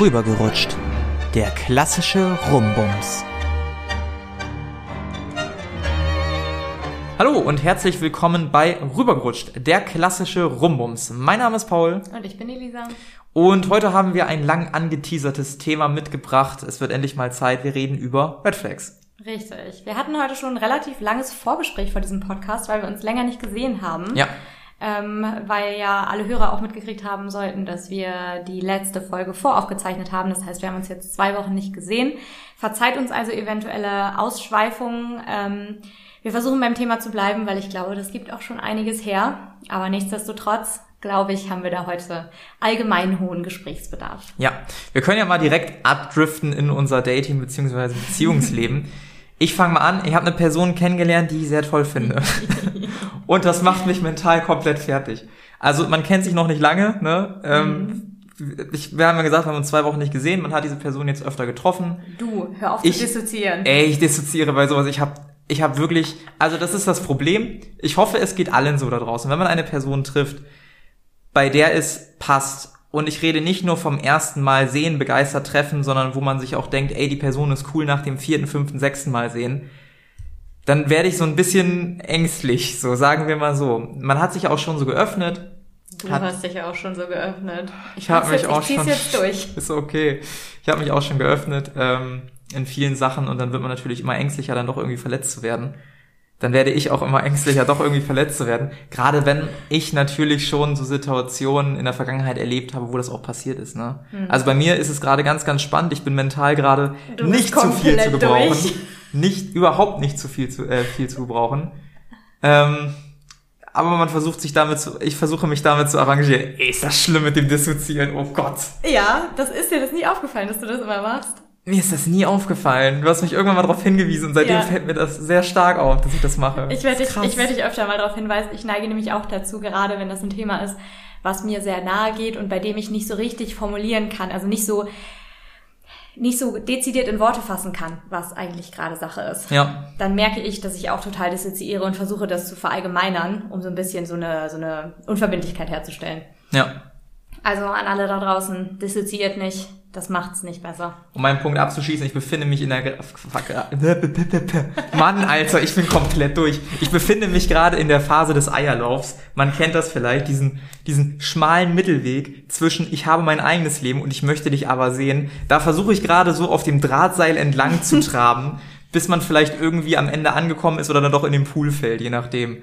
Rübergerutscht. Der klassische Rumbums. Hallo und herzlich willkommen bei Rübergerutscht, der klassische Rumbums. Mein Name ist Paul. Und ich bin Elisa. Und heute haben wir ein lang angeteasertes Thema mitgebracht. Es wird endlich mal Zeit. Wir reden über Red Flags. Richtig. Wir hatten heute schon ein relativ langes Vorgespräch vor diesem Podcast, weil wir uns länger nicht gesehen haben. Ja. Ähm, weil ja alle Hörer auch mitgekriegt haben sollten, dass wir die letzte Folge voraufgezeichnet haben. Das heißt, wir haben uns jetzt zwei Wochen nicht gesehen. Verzeiht uns also eventuelle Ausschweifungen. Ähm, wir versuchen beim Thema zu bleiben, weil ich glaube, das gibt auch schon einiges her. Aber nichtsdestotrotz, glaube ich, haben wir da heute allgemein hohen Gesprächsbedarf. Ja, wir können ja mal direkt abdriften in unser Dating- bzw. Beziehungsleben. Ich fange mal an. Ich habe eine Person kennengelernt, die ich sehr toll finde. Und das macht mich mental komplett fertig. Also man kennt sich noch nicht lange. Ne? Ähm, ich, wir haben ja gesagt, wir haben uns zwei Wochen nicht gesehen. Man hat diese Person jetzt öfter getroffen. Du, hör auf Ich- zu dissoziieren. Ey, ich dissoziiere bei sowas. Ich habe ich hab wirklich, also das ist das Problem. Ich hoffe, es geht allen so da draußen. Wenn man eine Person trifft, bei der es passt, und ich rede nicht nur vom ersten Mal sehen, begeistert treffen, sondern wo man sich auch denkt, ey, die Person ist cool nach dem vierten, fünften, sechsten Mal sehen, dann werde ich so ein bisschen ängstlich, so sagen wir mal so. Man hat sich auch schon so geöffnet. Du hat- hast dich ja auch schon so geöffnet. Ich habe mich jetzt, auch ich schon. jetzt durch. Ist okay. Ich habe mich auch schon geöffnet ähm, in vielen Sachen und dann wird man natürlich immer ängstlicher, dann doch irgendwie verletzt zu werden. Dann werde ich auch immer ängstlicher, doch irgendwie verletzt zu werden. Gerade wenn ich natürlich schon so Situationen in der Vergangenheit erlebt habe, wo das auch passiert ist. Ne? Also bei mir ist es gerade ganz, ganz spannend. Ich bin mental gerade nicht zu viel zu gebrauchen. durch. Nicht, überhaupt nicht zu viel zu, äh, viel zu gebrauchen. Ähm, aber man versucht sich damit zu, ich versuche mich damit zu arrangieren. Ey, ist das schlimm mit dem Dissoziieren, oh Gott. Ja, das ist dir das nie aufgefallen, dass du das immer machst. Mir ist das nie aufgefallen. Du hast mich irgendwann mal darauf hingewiesen und seitdem Ja. fällt mir das sehr stark auf, dass ich das mache. Ich werde dich, ich werde dich öfter mal darauf hinweisen. Ich neige nämlich auch dazu, gerade wenn das ein Thema ist, was mir sehr nahe geht und bei dem ich nicht so richtig formulieren kann, also nicht so nicht so dezidiert in Worte fassen kann, was eigentlich gerade Sache ist. Ja, Dann merke ich, dass ich auch total dissoziiere und versuche das zu verallgemeinern, um so ein bisschen so eine, so eine Unverbindlichkeit herzustellen. ja. Also an alle da draußen, dissoziiert nicht, das macht's nicht besser. Um meinen Punkt abzuschließen, ich befinde mich in der... Mann, Alter, ich bin komplett durch. Ich befinde mich gerade in der Phase des Eierlaufs. Man kennt das vielleicht, diesen, diesen schmalen Mittelweg zwischen ich habe mein eigenes Leben und ich möchte dich aber sehen. Da versuche ich gerade so auf dem Drahtseil entlang zu traben, bis man vielleicht irgendwie am Ende angekommen ist oder dann doch in den Pool fällt, je nachdem.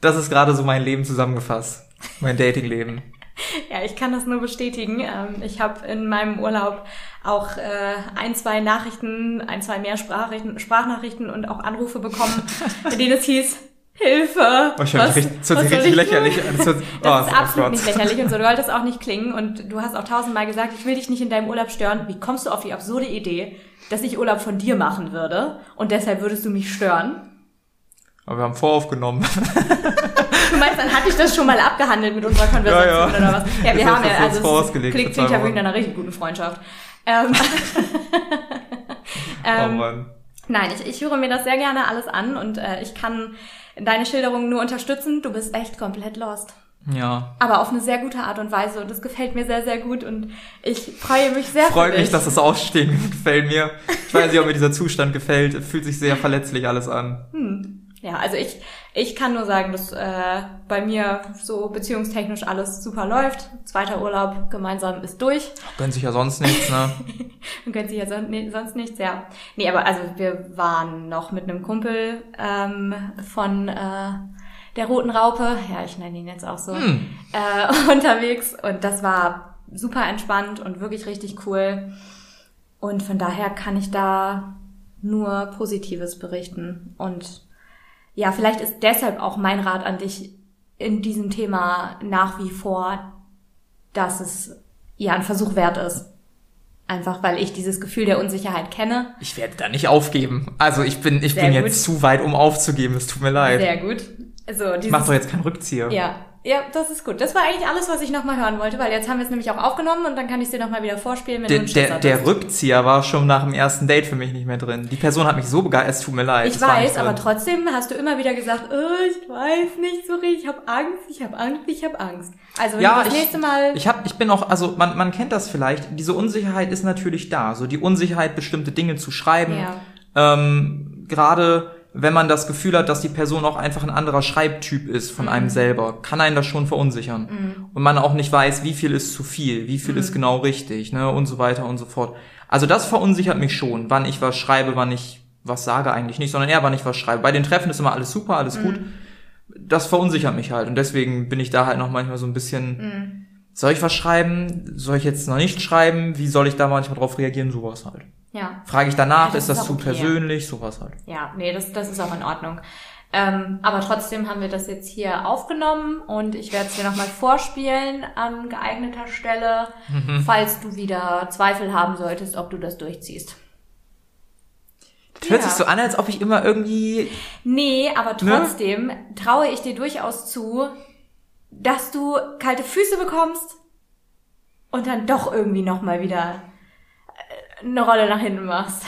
Das ist gerade so mein Leben zusammengefasst. Mein Datingleben. Ja, ich kann das nur bestätigen. Ähm, Ich habe in meinem Urlaub auch äh, ein, zwei Nachrichten, ein, zwei mehr Sprachnachrichten, und auch Anrufe bekommen, in denen es hieß, Hilfe! Oh, ich mich richtig, das hört sich richtig ich lächerlich an. Das, hört, Das ist oh, absolut nicht lächerlich und so. Du wolltest auch nicht klingen und du hast auch tausendmal gesagt, ich will dich nicht in deinem Urlaub stören. Wie kommst du auf die absurde Idee, dass ich Urlaub von dir machen würde und deshalb würdest du mich stören? Aber wir haben voraufgenommen. Du meinst, dann hatte ich das schon mal abgehandelt mit unserer Konversation Ja, ja. oder was? Ja, wir Das haben ja, also vorausgelegt es klingt, klingt ja nach einer richtig guten Freundschaft. Ähm, oh ähm, Mann. nein, ich, ich höre mir das sehr gerne alles an und äh, ich kann deine Schilderung nur unterstützen. Du bist echt komplett lost. Ja. Aber auf eine sehr gute Art und Weise und das gefällt mir sehr, sehr gut und ich freue mich sehr Freut mich, dass das Ausstehen gefällt mir. Ich weiß nicht, ob mir dieser Zustand gefällt. Fühlt sich sehr verletzlich alles an. Ja, also ich, ich kann nur sagen, dass äh, bei mir so beziehungstechnisch alles super läuft. Zweiter Urlaub gemeinsam ist durch. Gönnt sich ja sonst nichts, ne? Kennt sich ja son nee, sonst nichts, ja. Nee, aber also wir waren noch mit einem Kumpel ähm, von äh, der Roten Raupe, ja, ich nenne ihn jetzt auch so, Hm. äh, unterwegs und das war super entspannt und wirklich richtig cool. Und von daher kann ich da nur Positives berichten. Und ja, vielleicht ist deshalb auch mein Rat an dich in diesem Thema nach wie vor, dass es ja ein Versuch wert ist. Einfach weil ich dieses Gefühl der Unsicherheit kenne. Ich werde da nicht aufgeben. Also ich bin, ich Sehr bin gut. jetzt zu weit, um aufzugeben. Es tut mir leid. Sehr gut. Also ich dieses, mach doch jetzt keinen Rückzieher. ja, Ja, das ist gut. Das war eigentlich alles, was ich nochmal hören wollte, weil jetzt haben wir es nämlich auch aufgenommen und dann kann ich es dir nochmal wieder vorspielen, wenn Der, du der, der. Rückzieher war schon nach dem ersten Date für mich nicht mehr drin. Die Person hat mich so begeistert, es tut mir leid. Ich weiß, aber trotzdem hast du immer wieder gesagt, oh, ich weiß nicht so richtig, ich habe Angst, ich habe Angst, ich habe Angst. Also wenn Ja, du das ich, nächste Mal... ich, hab, ich bin auch, also man, man kennt das vielleicht, diese Unsicherheit ist natürlich da. So die Unsicherheit, bestimmte Dinge zu schreiben. Ja. Ähm, Gerade wenn man das Gefühl hat, dass die Person auch einfach ein anderer Schreibtyp ist von Mhm. einem selber, kann einen das schon verunsichern. Und man auch nicht weiß, wie viel ist zu viel, wie viel Mhm. ist genau richtig, ne, und so weiter und so fort. Also das verunsichert mich schon, wann ich was schreibe, wann ich was sage eigentlich nicht, sondern eher, wann ich was schreibe. Bei den Treffen ist immer alles super, alles gut. Das verunsichert mich halt und deswegen bin ich da halt noch manchmal so ein bisschen, soll ich was schreiben? Soll ich jetzt noch nicht schreiben? Wie soll ich da manchmal drauf reagieren? Sowas halt. Ja, Frage ich danach, Ja, das ist das zu okay. persönlich? Sowas halt. ja, nee, das, das ist auch in Ordnung. Ähm, aber trotzdem haben wir das jetzt hier aufgenommen und ich werde es dir nochmal vorspielen an geeigneter Stelle, Mhm. falls du wieder Zweifel haben solltest, ob du das durchziehst. Das hört Ja. sich so an, als ob ich immer irgendwie, Nee, aber Ne? trotzdem traue ich dir durchaus zu, dass du kalte Füße bekommst und dann doch irgendwie nochmal wieder eine Rolle nach hinten machst.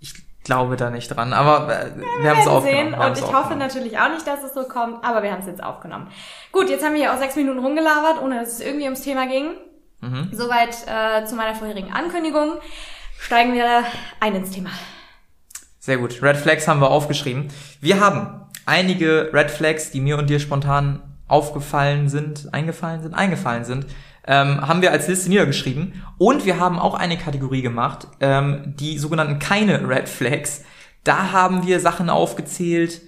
ich glaube da nicht dran, aber äh, wir haben es aufgenommen. wir Und ich hoffe natürlich auch nicht, dass es so kommt, aber wir haben es jetzt aufgenommen. Gut, jetzt haben wir hier auch sechs Minuten rumgelabert, ohne dass es irgendwie ums Thema ging. Mhm. Soweit äh, zu meiner vorherigen Ankündigung. Steigen wir ein ins Thema. Sehr gut. Red Flags haben wir aufgeschrieben. Wir haben einige Red Flags, die mir und dir spontan aufgefallen sind, eingefallen sind, eingefallen sind, ähm, haben wir als Liste niedergeschrieben. Und wir haben auch eine Kategorie gemacht, ähm, die sogenannten keine Red Flags. Da haben wir Sachen aufgezählt,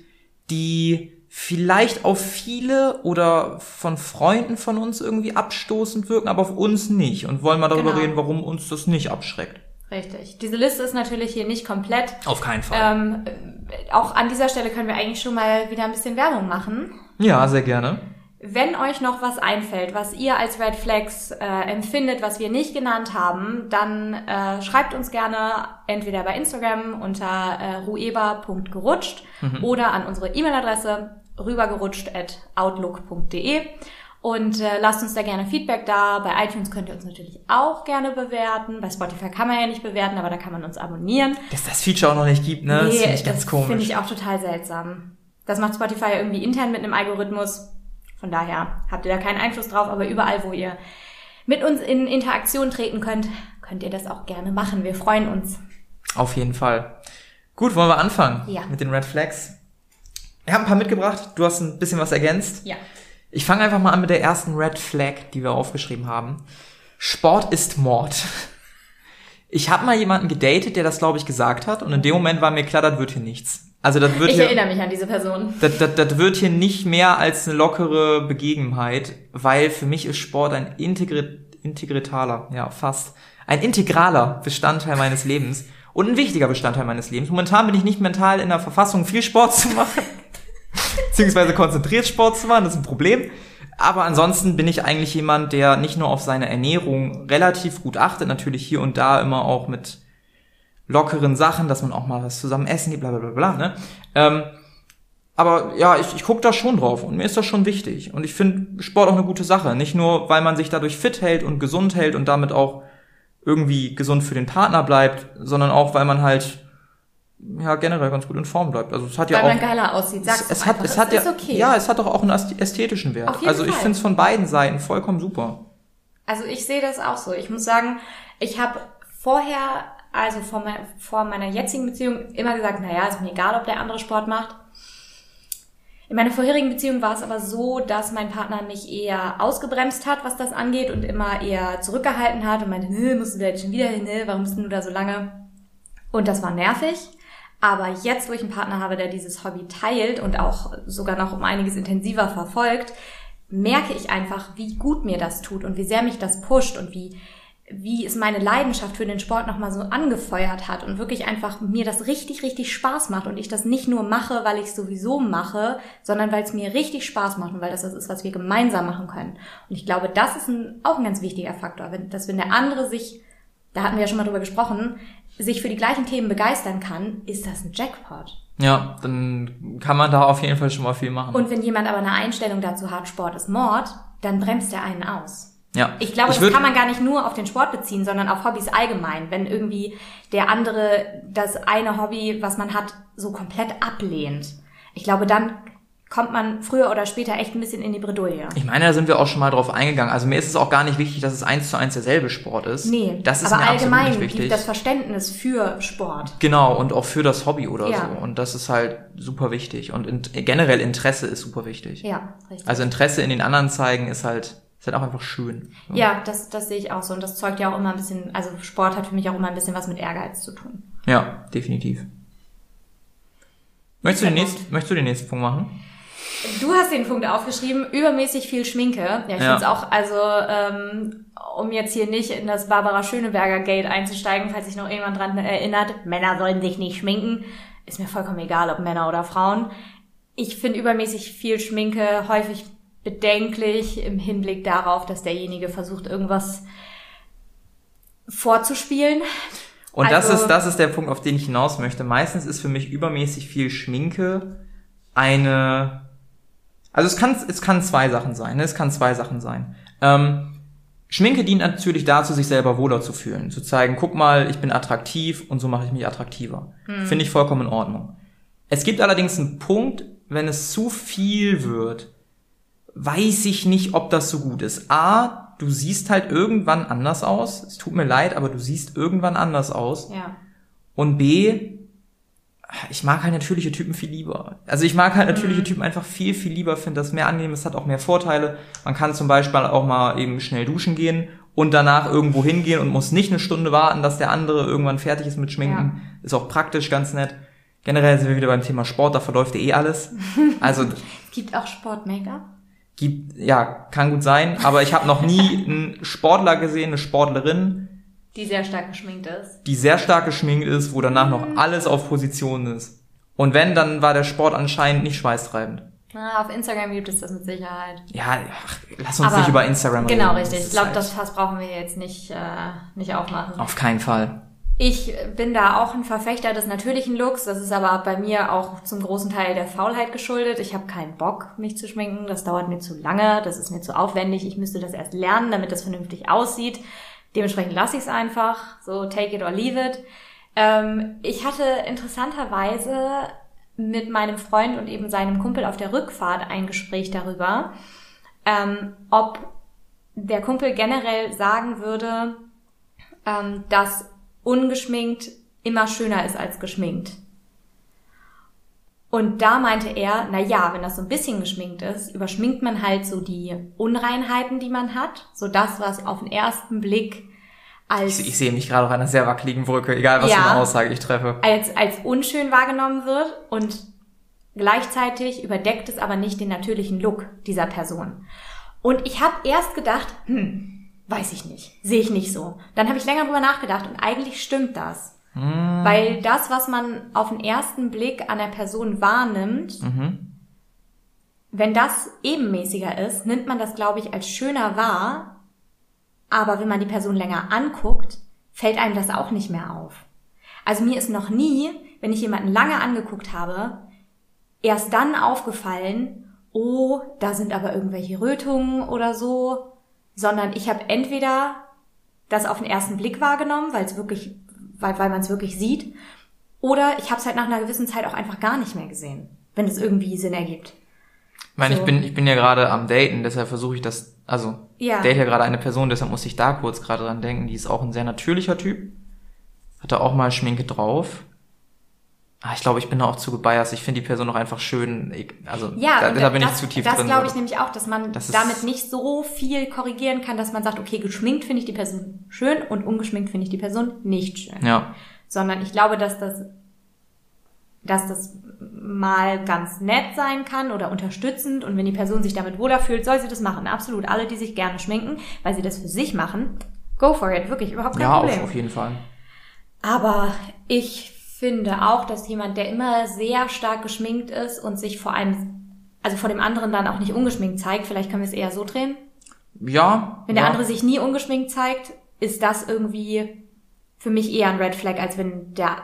die vielleicht auf viele oder von Freunden von uns irgendwie abstoßend wirken, aber auf uns nicht. Und wollen mal darüber Genau. reden, warum uns das nicht abschreckt. Richtig. Diese Liste ist natürlich hier nicht komplett. Auf keinen Fall. Ähm, äh, auch an dieser Stelle können wir eigentlich schon mal wieder ein bisschen Werbung machen. ja, sehr gerne. Wenn euch noch was einfällt, was ihr als Red Flags äh, empfindet, was wir nicht genannt haben, dann äh, schreibt uns gerne entweder bei Instagram unter äh, rueba.gerutscht oder an unsere E-Mail-Adresse rübergerutscht.outlook.de und äh, lasst uns da gerne Feedback da. Bei iTunes könnt ihr uns natürlich auch gerne bewerten. Bei Spotify kann man ja nicht bewerten, aber da kann man uns abonnieren. Dass das Feature auch noch nicht gibt, ne? das finde ich ganz das komisch. finde ich auch total seltsam. Das macht Spotify irgendwie intern mit einem Algorithmus. Von daher habt ihr da keinen Einfluss drauf, aber überall, wo ihr mit uns in Interaktion treten könnt, könnt ihr das auch gerne machen. Wir freuen uns. Auf jeden Fall. Gut, wollen wir anfangen Ja. mit den Red Flags? Ich habe ein paar mitgebracht. Du hast ein bisschen was ergänzt. Ja. Ich fange einfach mal an mit der ersten Red Flag, die wir aufgeschrieben haben. Sport ist Mord. Ich habe mal jemanden gedatet, der das, glaube ich, gesagt hat. Und in dem Moment war mir klar, das wird hier nichts. Also das wird Ich hier, erinnere mich an diese Person. das, das, das wird hier nicht mehr als eine lockere Begebenheit, weil für mich ist Sport ein integri integritaler, ja fast, ein integraler Bestandteil meines Lebens und ein wichtiger Bestandteil meines Lebens. Momentan bin ich nicht mental in der Verfassung, viel Sport zu machen, beziehungsweise konzentriert Sport zu machen, das ist ein Problem. Aber ansonsten bin ich eigentlich jemand, der nicht nur auf seine Ernährung relativ gut achtet, natürlich hier und da immer auch mit lockeren Sachen, dass man auch mal was zusammen essen geht, bla bla bla bla. Ne? Ähm, aber ja, ich, ich gucke da schon drauf und mir ist das schon wichtig. Und ich finde Sport auch eine gute Sache. Nicht nur, weil man sich dadurch fit hält und gesund hält und damit auch irgendwie gesund für den Partner bleibt, sondern auch, weil man halt ja generell ganz gut in Form bleibt. Also es hat ja Weil auch man geiler aussieht. Sag's es, es hat es hat ja okay. ja es hat doch auch einen äst- ästhetischen Wert. Auf jeden Also ich finde es von beiden Seiten vollkommen super. Also ich sehe das auch so. Ich muss sagen, ich habe vorher, also vor, mein, vor meiner jetzigen Beziehung immer gesagt, naja, ist mir egal, ob der andere Sport macht. In meiner vorherigen Beziehung war es aber so, dass mein Partner mich eher ausgebremst hat, was das angeht und immer eher zurückgehalten hat und meinte, nö, musst du da jetzt schon wieder hin, nö, warum bist du da so lange? Und das war nervig. Aber jetzt, wo ich einen Partner habe, der dieses Hobby teilt und auch sogar noch um einiges intensiver verfolgt, merke ich einfach, wie gut mir das tut und wie sehr mich das pusht und wie, wie es meine Leidenschaft für den Sport nochmal so angefeuert hat und wirklich einfach mir das richtig, richtig Spaß macht und ich das nicht nur mache, weil ich es sowieso mache, sondern weil es mir richtig Spaß macht und weil das das ist, was wir gemeinsam machen können. Und ich glaube, das ist ein, auch ein ganz wichtiger Faktor, wenn, dass wenn der andere sich da hatten wir ja schon mal drüber gesprochen, sich für die gleichen Themen begeistern kann, ist das ein Jackpot. Ja, dann kann man da auf jeden Fall schon mal viel machen. Und wenn jemand aber eine Einstellung dazu hat, Sport ist Mord, dann bremst er einen aus. Ja. Ich glaube, das würd- kann man gar nicht nur auf den Sport beziehen, sondern auf Hobbys allgemein. Wenn irgendwie der andere das eine Hobby, was man hat, so komplett ablehnt. Ich glaube, dann kommt man früher oder später echt ein bisschen in die Bredouille. Ich meine, da sind wir auch schon mal drauf eingegangen. Also mir ist es auch gar nicht wichtig, dass es eins zu eins derselbe Sport ist. Nee, das ist aber mir absolut allgemein nicht wichtig. das Verständnis für Sport. Genau, und auch für das Hobby oder Ja. so. Und das ist halt super wichtig. Und in, generell Interesse ist super wichtig. Ja, richtig. Also Interesse in den anderen zeigen ist halt, ist halt auch einfach schön. So. ja, das, das sehe ich auch so. Und das zeugt ja auch immer ein bisschen, also Sport hat für mich auch immer ein bisschen was mit Ehrgeiz zu tun. Ja, definitiv. Möchtest du, den nächsten, möchtest du den nächsten Punkt machen? Du hast den Punkt aufgeschrieben, übermäßig viel Schminke. Ja, ich Ja. finde es auch, also ähm, um jetzt hier nicht in das Barbara Schöneberger Gate einzusteigen, falls sich noch jemand dran erinnert, Männer sollen sich nicht schminken. Ist mir vollkommen egal, ob Männer oder Frauen. Ich finde übermäßig viel Schminke häufig bedenklich im Hinblick darauf, dass derjenige versucht, irgendwas vorzuspielen. Und das Also- ist, das ist der Punkt, auf den ich hinaus möchte. Meistens ist für mich übermäßig viel Schminke eine, also es kann, es kann zwei Sachen sein, ne? es kann zwei Sachen sein. Ähm, Schminke dient natürlich dazu, sich selber wohler zu fühlen, zu zeigen, guck mal, ich bin attraktiv und so mache ich mich attraktiver. Finde ich vollkommen in Ordnung. Es gibt allerdings einen Punkt, wenn es zu viel wird, weiß ich nicht, ob das so gut ist. A, du siehst halt irgendwann anders aus. Es tut mir leid, aber du siehst irgendwann anders aus. Ja. Und B, ich mag halt natürliche Typen viel lieber. Also ich mag halt natürliche Typen einfach viel, viel lieber, finde das mehr angenehm, es hat auch mehr Vorteile. Man kann zum Beispiel auch mal eben schnell duschen gehen und danach irgendwo hingehen und muss nicht eine Stunde warten, dass der andere irgendwann fertig ist mit Schminken. Ist auch praktisch ganz nett. Generell sind wir wieder beim Thema Sport, da verläuft ja eh alles. Also Es gibt auch Sport-Make-up. Gibt, ja, kann gut sein, aber ich habe noch nie einen Sportler gesehen, eine Sportlerin, Die sehr stark geschminkt ist. die sehr stark geschminkt ist, wo danach noch alles auf Position ist. Und wenn, dann war der Sport anscheinend nicht schweißtreibend. Ah, auf Instagram gibt es das mit Sicherheit. Ja, ach, lass uns Aber- nicht über Instagram reden. Genau, richtig. Ich glaube, halt- das Fass brauchen wir jetzt nicht, äh, nicht aufmachen. Auf keinen Fall. Ich bin da auch ein Verfechter des natürlichen Looks. Das ist aber bei mir auch zum großen Teil der Faulheit geschuldet. Ich habe keinen Bock, mich zu schminken. Das dauert mir zu lange. Das ist mir zu aufwendig. Ich müsste das erst lernen, damit das vernünftig aussieht. Dementsprechend lasse ich es einfach. So, take it or leave it. Ähm, ich hatte interessanterweise mit meinem Freund und eben seinem Kumpel auf der Rückfahrt ein Gespräch darüber, ähm, ob der Kumpel generell sagen würde, ähm, dass ungeschminkt immer schöner ist als geschminkt. Und da meinte er, na ja, wenn das so ein bisschen geschminkt ist, überschminkt man halt so die Unreinheiten, die man hat, so das, was auf den ersten Blick als Ich, ich sehe mich gerade auf einer sehr wackeligen Brücke, egal was Ja. für eine Aussage ich treffe. als, als unschön wahrgenommen wird und gleichzeitig überdeckt es aber nicht den natürlichen Look dieser Person. Und ich habe erst gedacht, hm, weiß ich nicht, sehe ich nicht so. Dann habe ich länger drüber nachgedacht und eigentlich stimmt das. Weil das, was man auf den ersten Blick an der Person wahrnimmt, wenn das ebenmäßiger ist, nimmt man das, glaube ich, als schöner wahr. Aber wenn man die Person länger anguckt, fällt einem das auch nicht mehr auf. Also mir ist noch nie, wenn ich jemanden lange angeguckt habe, erst dann aufgefallen, oh, da sind aber irgendwelche Rötungen oder so, sondern ich habe entweder das auf den ersten Blick wahrgenommen, weil es wirklich, weil, weil man es wirklich sieht, oder ich habe es halt nach einer gewissen Zeit auch einfach gar nicht mehr gesehen, wenn es irgendwie Sinn ergibt. Ich meine, So. ich bin, ich bin ja gerade am Daten, deshalb versuche ich das, also, Ja. date ja gerade eine Person, deshalb muss ich da kurz gerade dran denken. Die ist auch ein sehr natürlicher Typ. Hat da auch mal Schminke drauf. Ah, ich glaube, ich bin da auch zu gebiased. Ich finde die Person auch einfach schön. Also, Ja, da, da bin das, ich zu tief das drin. glaube ich nämlich auch, dass man Das damit nicht so viel korrigieren kann, dass man sagt, okay, geschminkt finde ich die Person schön und ungeschminkt finde ich die Person nicht schön. Ja. Sondern ich glaube, dass das, dass das mal ganz nett sein kann oder unterstützend und wenn die Person sich damit wohler fühlt, soll sie das machen. Absolut. Alle, die sich gerne schminken, weil sie das für sich machen, go for it. Wirklich, überhaupt kein Ja, Problem. auf, auf jeden Fall. Aber ich finde auch, dass jemand, der immer sehr stark geschminkt ist und sich vor allem, also vor dem anderen dann auch nicht ungeschminkt zeigt, vielleicht können wir es eher so drehen. Ja. Wenn der ja. andere sich nie ungeschminkt zeigt, ist das irgendwie für mich eher ein Red Flag, als wenn der,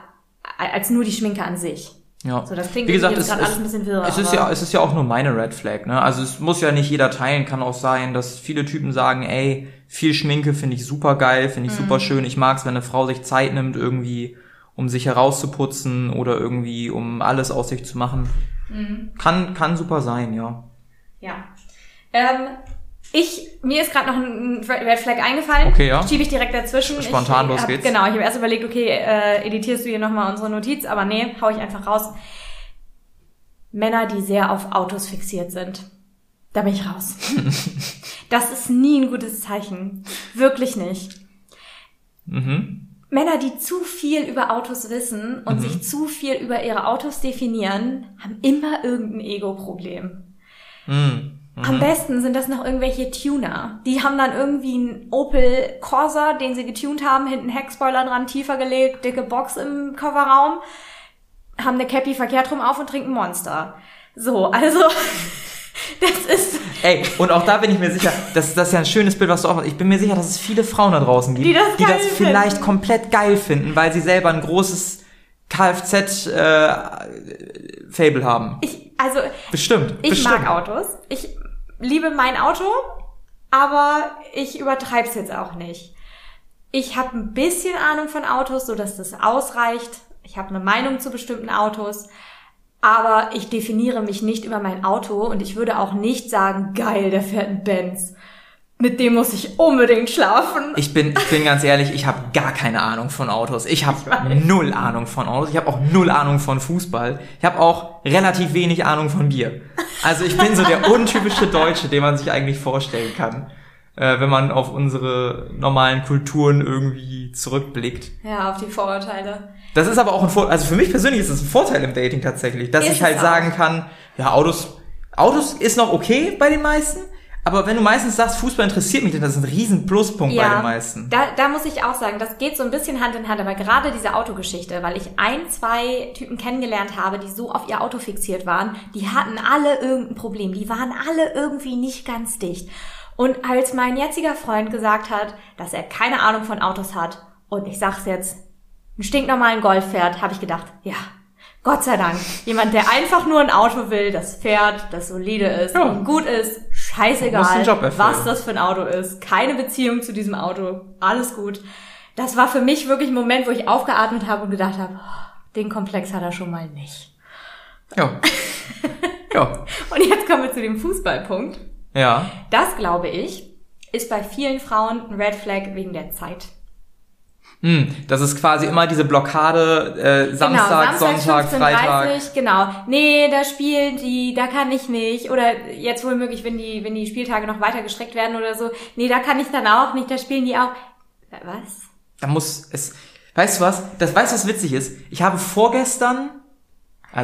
als nur die Schminke an sich. Ja. So, das klingt Wie gesagt, es, alles ein bisschen wirr. es ist ja, es ist ja auch nur meine Red Flag, ne? Also es muss ja nicht jeder teilen, kann auch sein, dass viele Typen sagen, ey, viel Schminke finde ich super geil, finde Mhm. ich super schön. Ich mag's, wenn eine Frau sich Zeit nimmt, irgendwie, um sich herauszuputzen oder irgendwie, um alles aus sich zu machen. Mhm. Kann, kann super sein, ja. Ja. Ähm, ich, mir ist gerade noch ein Red Flag eingefallen. Okay, ja. Schiebe ich direkt dazwischen. Spontan, ich, los hab, geht's. Genau, ich habe erst überlegt, okay, äh, editierst du hier nochmal unsere Notiz, aber nee, hau ich einfach raus. Männer, die sehr auf Autos fixiert sind. Da bin ich raus. das ist nie ein gutes Zeichen. Wirklich nicht. Mhm. Männer, die zu viel über Autos wissen und sich zu viel über ihre Autos definieren, haben immer irgendein Ego-Problem. Mhm. Am besten sind das noch irgendwelche Tuner. Die haben dann irgendwie einen Opel Corsa, den sie getuned haben, hinten Heckspoiler dran, tiefer gelegt, dicke Box im Kofferraum, haben eine Cappy verkehrt rum auf und trinken Monster. So, also, das ist, Ey, und auch da bin ich mir sicher, das, das ist ja ein schönes Bild, was du auch Ich bin mir sicher, dass es viele Frauen da draußen gibt, Die das geil vielleicht finden. komplett geil finden, weil sie selber ein großes Kfz-Fable haben. ich, also, Bestimmt. ich bestimmt. mag Autos. Ich liebe mein Auto, aber ich übertreib's jetzt auch nicht. Ich habe ein bisschen Ahnung von Autos, so dass das ausreicht. Ich habe eine Meinung zu bestimmten Autos, aber ich definiere mich nicht über mein Auto und ich würde auch nicht sagen, geil, der fährt ein Benz. Mit dem muss ich unbedingt schlafen. Ich bin, ich bin ganz ehrlich, ich habe gar keine Ahnung von Autos. Ich habe null Ahnung von Autos. Ich habe auch null Ahnung von Fußball. Ich habe auch relativ wenig Ahnung von Bier. Also ich bin so der untypische Deutsche, den man sich eigentlich vorstellen kann, äh, wenn man auf unsere normalen Kulturen irgendwie zurückblickt. Ja, auf die Vorurteile. Das ist aber auch ein Vorteil, also für mich persönlich ist es ein Vorteil im Dating tatsächlich, dass Ist ich halt es sagen kann, ja, Autos, Autos ist noch okay bei den meisten, aber wenn du meistens sagst, Fußball interessiert mich, dann ist das ein riesen Pluspunkt bei den meisten. Da, da muss ich auch sagen, das geht so ein bisschen Hand in Hand, aber gerade diese Autogeschichte, weil ich ein, zwei Typen kennengelernt habe, die so auf ihr Auto fixiert waren, die hatten alle irgendein Problem, die waren alle irgendwie nicht ganz dicht. Und als mein jetziger Freund gesagt hat, dass er keine Ahnung von Autos hat, und ich sag's jetzt, einen stinknormalen Golf fährt, habe ich gedacht, ja, Gott sei Dank, jemand, der einfach nur ein Auto will, das fährt, das solide ist Ja. und gut ist, scheißegal, was das für ein Auto ist, keine Beziehung zu diesem Auto, alles gut. Das war für mich wirklich ein Moment, wo ich aufgeatmet habe und gedacht habe, oh, den Komplex hat er schon mal nicht. Ja. ja. Und jetzt kommen wir zu dem Fußballpunkt. Ja. Das, glaube ich, ist bei vielen Frauen ein Red Flag wegen der Zeit. Hm, das ist quasi immer diese Blockade, äh, Samstag, Sonntag, Freitag. 15:30, Genau. Nee, da spielen die, da kann ich nicht. Oder jetzt wohl möglich, wenn die, wenn die Spieltage noch weiter gestreckt werden oder so. Nee, da kann ich dann auch nicht, da spielen die auch. Was? Da muss es, weißt du was? Das, weißt du, was witzig ist? Ich habe vorgestern,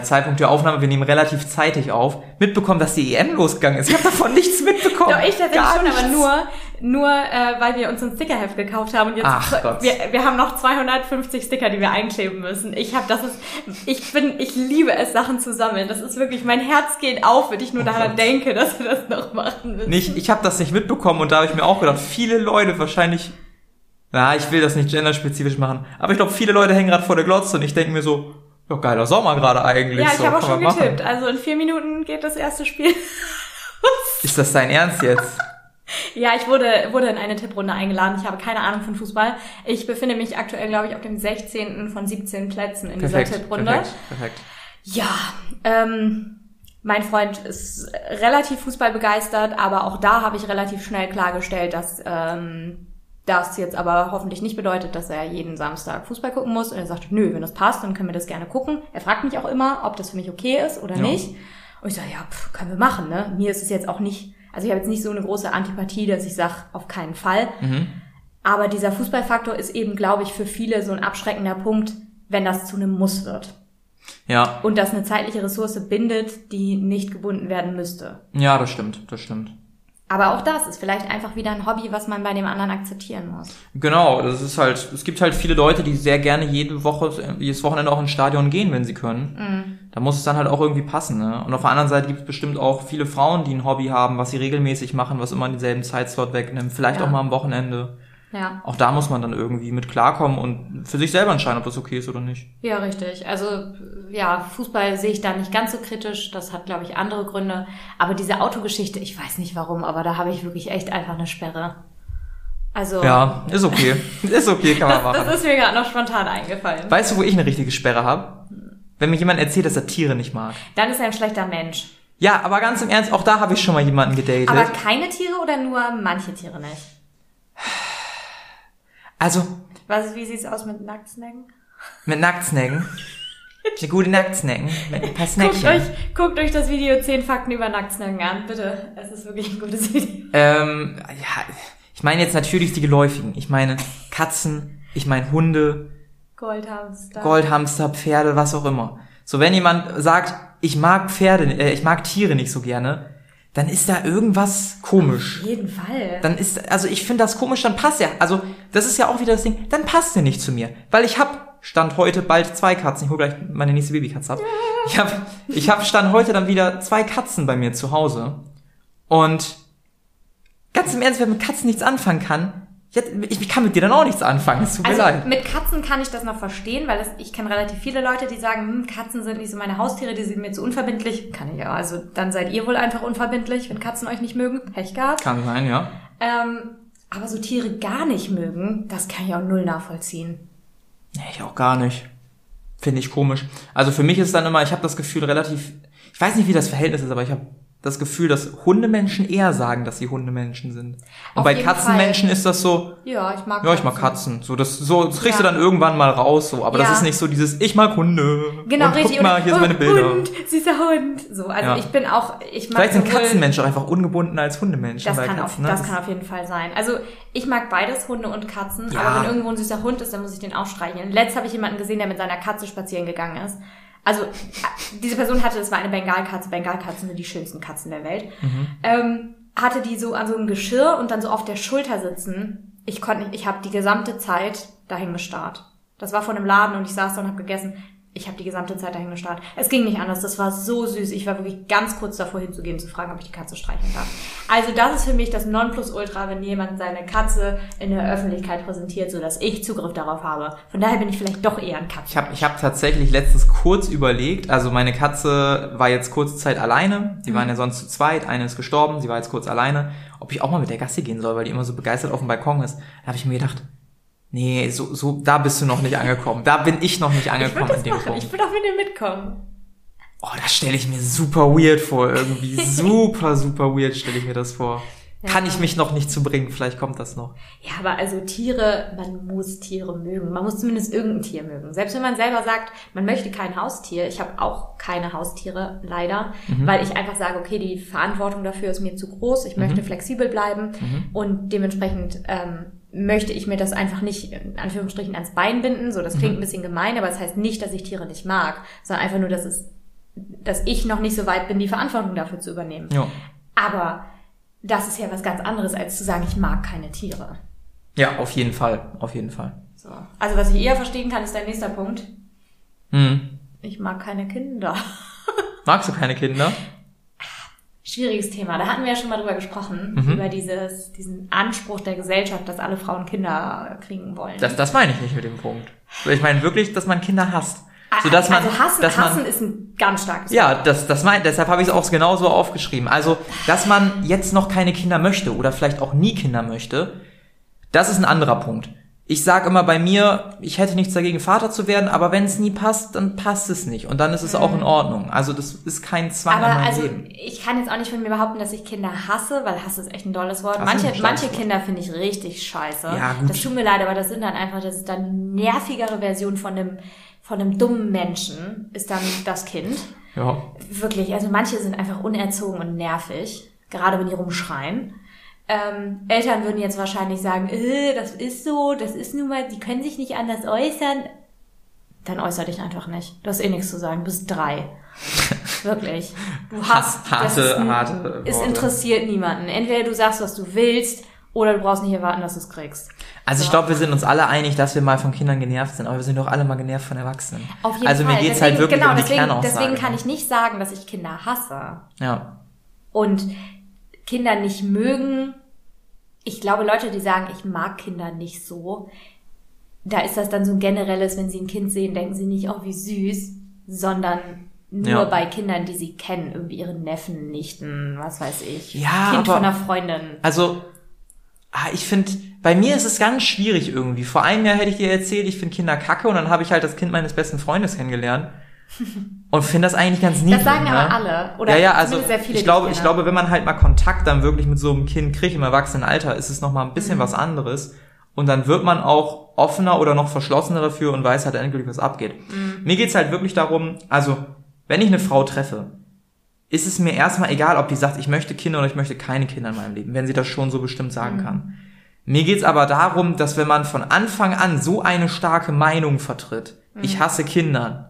Zeitpunkt der Aufnahme, wir nehmen relativ zeitig auf, mitbekommen, dass die EM losgegangen ist. Ich habe davon nichts mitbekommen. Doch, ich tatsächlich Gar schon, aber nur, nur äh, weil wir uns ein Stickerheft gekauft haben und jetzt Ach Gott. wir, wir haben noch 250 Sticker, die wir einkleben müssen. Ich habe das ist ich bin ich liebe es Sachen zu sammeln. Das ist wirklich mein Herz geht auf, wenn ich nur daran Oh Gott. denke, dass wir das noch machen müssen. Nicht, ich habe das nicht mitbekommen und da habe ich mir auch gedacht, viele Leute wahrscheinlich, na, ich will das nicht genderspezifisch machen, aber ich glaube, viele Leute hängen gerade vor der Glotze und ich denke mir so, ja, geiler Sommer gerade eigentlich. ja, ich so, habe auch schon man machen. getippt. Also in vier Minuten geht das erste Spiel. Ist das dein Ernst jetzt? Ja, ich wurde, wurde in eine Tipprunde eingeladen. Ich habe keine Ahnung von Fußball. Ich befinde mich aktuell, glaube ich, auf dem 16. von 17 Plätzen in Perfekt, dieser Tipprunde. perfekt, perfekt. Ja, ähm, mein Freund ist relativ fußballbegeistert, aber auch da habe ich relativ schnell klargestellt, dass ähm, das jetzt aber hoffentlich nicht bedeutet, dass er jeden Samstag Fußball gucken muss. Und er sagt, nö, wenn das passt, dann können wir das gerne gucken. Er fragt mich auch immer, ob das für mich okay ist oder Ja. nicht. Und ich sage, ja, pff, können wir machen. Ne? Mir ist es jetzt auch nicht, also ich habe jetzt nicht so eine große Antipathie, dass ich sage, auf keinen Fall. Mhm. Aber dieser Fußballfaktor ist eben, glaube ich, für viele so ein abschreckender Punkt, wenn das zu einem Muss wird. Ja, Und das eine zeitliche Ressource bindet, die nicht gebunden werden müsste. ja, das stimmt, das stimmt. Aber auch das ist vielleicht einfach wieder ein Hobby, was man bei dem anderen akzeptieren muss. Genau, das ist halt, es gibt halt viele Leute, die sehr gerne jede Woche, jedes Wochenende auch ins Stadion gehen, wenn sie können. Da muss es dann halt auch irgendwie passen, ne? Und auf der anderen Seite gibt es bestimmt auch viele Frauen, die ein Hobby haben, was sie regelmäßig machen, was immer denselben Zeitslot wegnimmt, vielleicht Ja. auch mal am Wochenende. Ja. Auch da muss man dann irgendwie mit klarkommen und für sich selber entscheiden, ob das okay ist oder nicht. Ja, richtig. Also ja, Fußball sehe ich da nicht ganz so kritisch. Das hat, glaube ich, andere Gründe. Aber diese Autogeschichte, ich weiß nicht warum, aber da habe ich wirklich echt einfach eine Sperre. Also Ja, ist okay. ist okay, kann man das, das machen. ist mir gerade noch spontan eingefallen. Weißt du, wo ich eine richtige Sperre habe? Wenn mir jemand erzählt, dass er Tiere nicht mag. Dann ist er ein schlechter Mensch. Ja, aber ganz im Ernst, auch da habe ich schon mal jemanden gedatet. Aber keine Tiere oder nur manche Tiere nicht? Also, Was, wie sieht's aus mit Nacktsnacken? mit Nacktsnacken. Eine gute Nacktsnacken. Mit ein paar Guckt Snackchen. euch, guckt euch das Video 10 Fakten über Nacktsnacken an, bitte. Es ist wirklich ein gutes Video. Ähm, ja, ich meine jetzt natürlich die geläufigen. Ich meine Katzen, ich meine Hunde, Goldhamster. Goldhamster, Pferde, was auch immer. So, wenn jemand sagt, ich mag Pferde, äh, ich mag Tiere nicht so gerne, dann ist da irgendwas komisch. Auf jeden Fall. Dann ist, also ich finde das komisch, dann passt ja. Also, das ist ja auch wieder das Ding, dann passt er nicht zu mir. Weil ich hab Stand heute bald zwei Katzen. Ich hole gleich meine nächste Babykatze ab. Ich hab, ich hab Stand heute dann wieder zwei Katzen bei mir zu Hause. Und ganz im Ernst, wer mit Katzen nichts anfangen kann, ich kann mit dir dann auch nichts anfangen. Es tut mir Also leid. mit Katzen kann ich das noch verstehen, weil das, ich kenne relativ viele Leute, die sagen, hm, Katzen sind nicht so meine Haustiere, die sind mir zu unverbindlich. Kann ich ja. Also dann seid ihr wohl einfach unverbindlich, wenn Katzen euch nicht mögen. Pech gehabt. Kann sein, ja. Ähm, aber so Tiere gar nicht mögen, das kann ich auch null nachvollziehen. Nee, ich auch gar nicht. Finde ich komisch. Also für mich ist dann immer, ich habe das Gefühl relativ, ich weiß nicht, wie das Verhältnis ist, aber ich habe das Gefühl, dass Hundemenschen eher sagen, dass sie Hundemenschen sind. Und Auf bei Katzenmenschen Fall. ist das so, Ja, ich mag ja, ich mag Katzen. So, das, so, das kriegst Ja. du dann irgendwann mal raus, so. Aber Ja. das ist nicht so dieses, ich mag Hunde. Genau, und richtig. Guck mal, Und- hier sind meine Bilder. Hund, süßer Hund. So, also Ja. ich bin auch, ich mag Vielleicht sind Katzenmenschen auch einfach ungebunden als Hundemenschen Das bei kann, auf, Katzen. ne? das kann auf jeden Fall sein. Also ich mag beides, Hunde und Katzen. Aber wenn irgendwo ein süßer Hund ist, dann muss ich den auch streicheln. Letzt habe ich jemanden gesehen, der mit seiner Katze spazieren gegangen ist. Also äh, diese Person hatte, das war eine Bengalkatze. Bengalkatzen sind die schönsten Katzen der Welt. Mhm. Ähm, hatte die so an so einem Geschirr und dann so auf der Schulter sitzen. Ich konnte ich habe die gesamte Zeit dahin gestarrt. Das war vor einem Laden und ich saß da und habe gegessen. Ich habe die gesamte Zeit dahin gestarrt. Es ging nicht anders. Das war so süß. Ich war wirklich ganz kurz davor hinzugehen, zu fragen, ob ich die Katze streicheln darf. Also das ist für mich das Nonplusultra, wenn jemand seine Katze in der Öffentlichkeit präsentiert, so dass ich Zugriff darauf habe. Von daher bin ich vielleicht doch eher ein Katze. Ich habe ich hab tatsächlich letztens kurz überlegt, also meine Katze war jetzt kurze Zeit alleine, die waren ja sonst zu zweit, eine ist gestorben, sie war jetzt kurz alleine, ob ich auch mal mit der Gassi gehen soll, weil die immer so begeistert auf dem Balkon ist. Da habe ich mir gedacht, nee, so, so, da bist du noch nicht angekommen. Da bin ich noch nicht ich angekommen an das dem machen. Punkt. Ich würde auch mit dir mitkommen. Oh, das stelle ich mir super weird vor, irgendwie. super, super weird stelle ich mir das vor. Kann ich mich noch nicht zu bringen, vielleicht kommt das noch. Ja, aber also Tiere, man muss Tiere mögen. Man muss zumindest irgendein Tier mögen. Selbst wenn man selber sagt, man möchte kein Haustier. Ich habe auch keine Haustiere, leider, weil ich einfach sage, okay, die Verantwortung dafür ist mir zu groß. Ich möchte flexibel bleiben und dementsprechend ähm, möchte ich mir das einfach nicht in Anführungsstrichen ans Bein binden. So, das klingt ein bisschen gemein, aber es das heißt nicht, dass ich Tiere nicht mag, sondern einfach nur, dass es, dass ich noch nicht so weit bin, die Verantwortung dafür zu übernehmen. Ja. Aber das ist ja was ganz anderes, als zu sagen, ich mag keine Tiere. Ja, auf jeden Fall, auf jeden Fall. So. Also was ich eher verstehen kann, ist dein nächster Punkt. Hm. Ich mag keine Kinder. Magst du keine Kinder? Schwieriges Thema. Da hatten wir ja schon mal drüber gesprochen, Mhm. über dieses, diesen Anspruch der Gesellschaft, dass alle Frauen Kinder kriegen wollen. Das, das meine ich nicht mit dem Punkt. Ich meine wirklich, dass man Kinder hasst. So dass man, also hassen, dass man, hassen ist ein ganz starkes Ja, das, das mein, deshalb habe ich es auch genauso aufgeschrieben. Also, dass man jetzt noch keine Kinder möchte oder vielleicht auch nie Kinder möchte, das ist ein anderer Punkt. Ich sage immer bei mir, ich hätte nichts dagegen, Vater zu werden, aber wenn es nie passt, dann passt es nicht. Und dann ist es auch in Ordnung. Also das ist kein Zwang Mhm. Aber in meinem also Leben. ich kann jetzt auch nicht von mir behaupten, dass ich Kinder hasse, weil Hass ist echt ein dolles Wort. Ist Manche, manche Wort. Kinder finde ich richtig scheiße. Ja, gut. Das tut mir leid, aber das sind dann einfach, das ist dann nervigere Version von einem, von einem dummen Menschen, ist dann das Kind. Ja. Wirklich, also manche sind einfach unerzogen und nervig, gerade wenn die rumschreien. Ähm, Eltern würden jetzt wahrscheinlich sagen, äh, das ist so, das ist nun mal, die können sich nicht anders äußern. Dann äußer dich einfach nicht. Du hast eh nichts zu sagen, du bist drei. Wirklich. Du hast, Harte, das ist, harte es interessiert niemanden. Entweder du sagst, was du willst, oder du brauchst nicht erwarten, dass du es kriegst. Also ich So. glaube, wir sind uns alle einig, dass wir mal von Kindern genervt sind, aber wir sind doch alle mal genervt von Erwachsenen. Auf jeden also Fall. mir geht's deswegen, halt wirklich genau, um die deswegen, deswegen kann ich nicht sagen, dass ich Kinder hasse. Ja. Und Kinder nicht mögen. ich glaube, Leute, die sagen, ich mag Kinder nicht so, da ist das dann so ein generelles, wenn sie ein Kind sehen, denken sie nicht, oh, wie süß, sondern nur Ja. bei Kindern, die sie kennen, irgendwie ihren Neffen, Nichten, was weiß ich. Ja, kind aber- von einer Freundin. Also, ah, ich finde, bei mir ist es ganz schwierig irgendwie. Vor einem Jahr hätte ich dir erzählt, ich finde Kinder kacke und dann habe ich halt das Kind meines besten Freundes kennengelernt. Und finde das eigentlich ganz niedlich. Das sagen ne? aber alle. Oder ja, ja, also sehr viele, ich glaube, ich glaube, wenn man halt mal Kontakt dann wirklich mit so einem Kind kriegt im Erwachsenenalter, ist es nochmal ein bisschen Mhm. was anderes. Und dann wird man auch offener oder noch verschlossener dafür und weiß halt endgültig, was abgeht. Mhm. Mir geht's halt wirklich darum, also, wenn ich eine Frau treffe, ist es mir erstmal egal, ob die sagt, ich möchte Kinder oder ich möchte keine Kinder in meinem Leben, wenn sie das schon so bestimmt sagen kann. Mir geht's aber darum, dass wenn man von Anfang an so eine starke Meinung vertritt, ich hasse Kindern,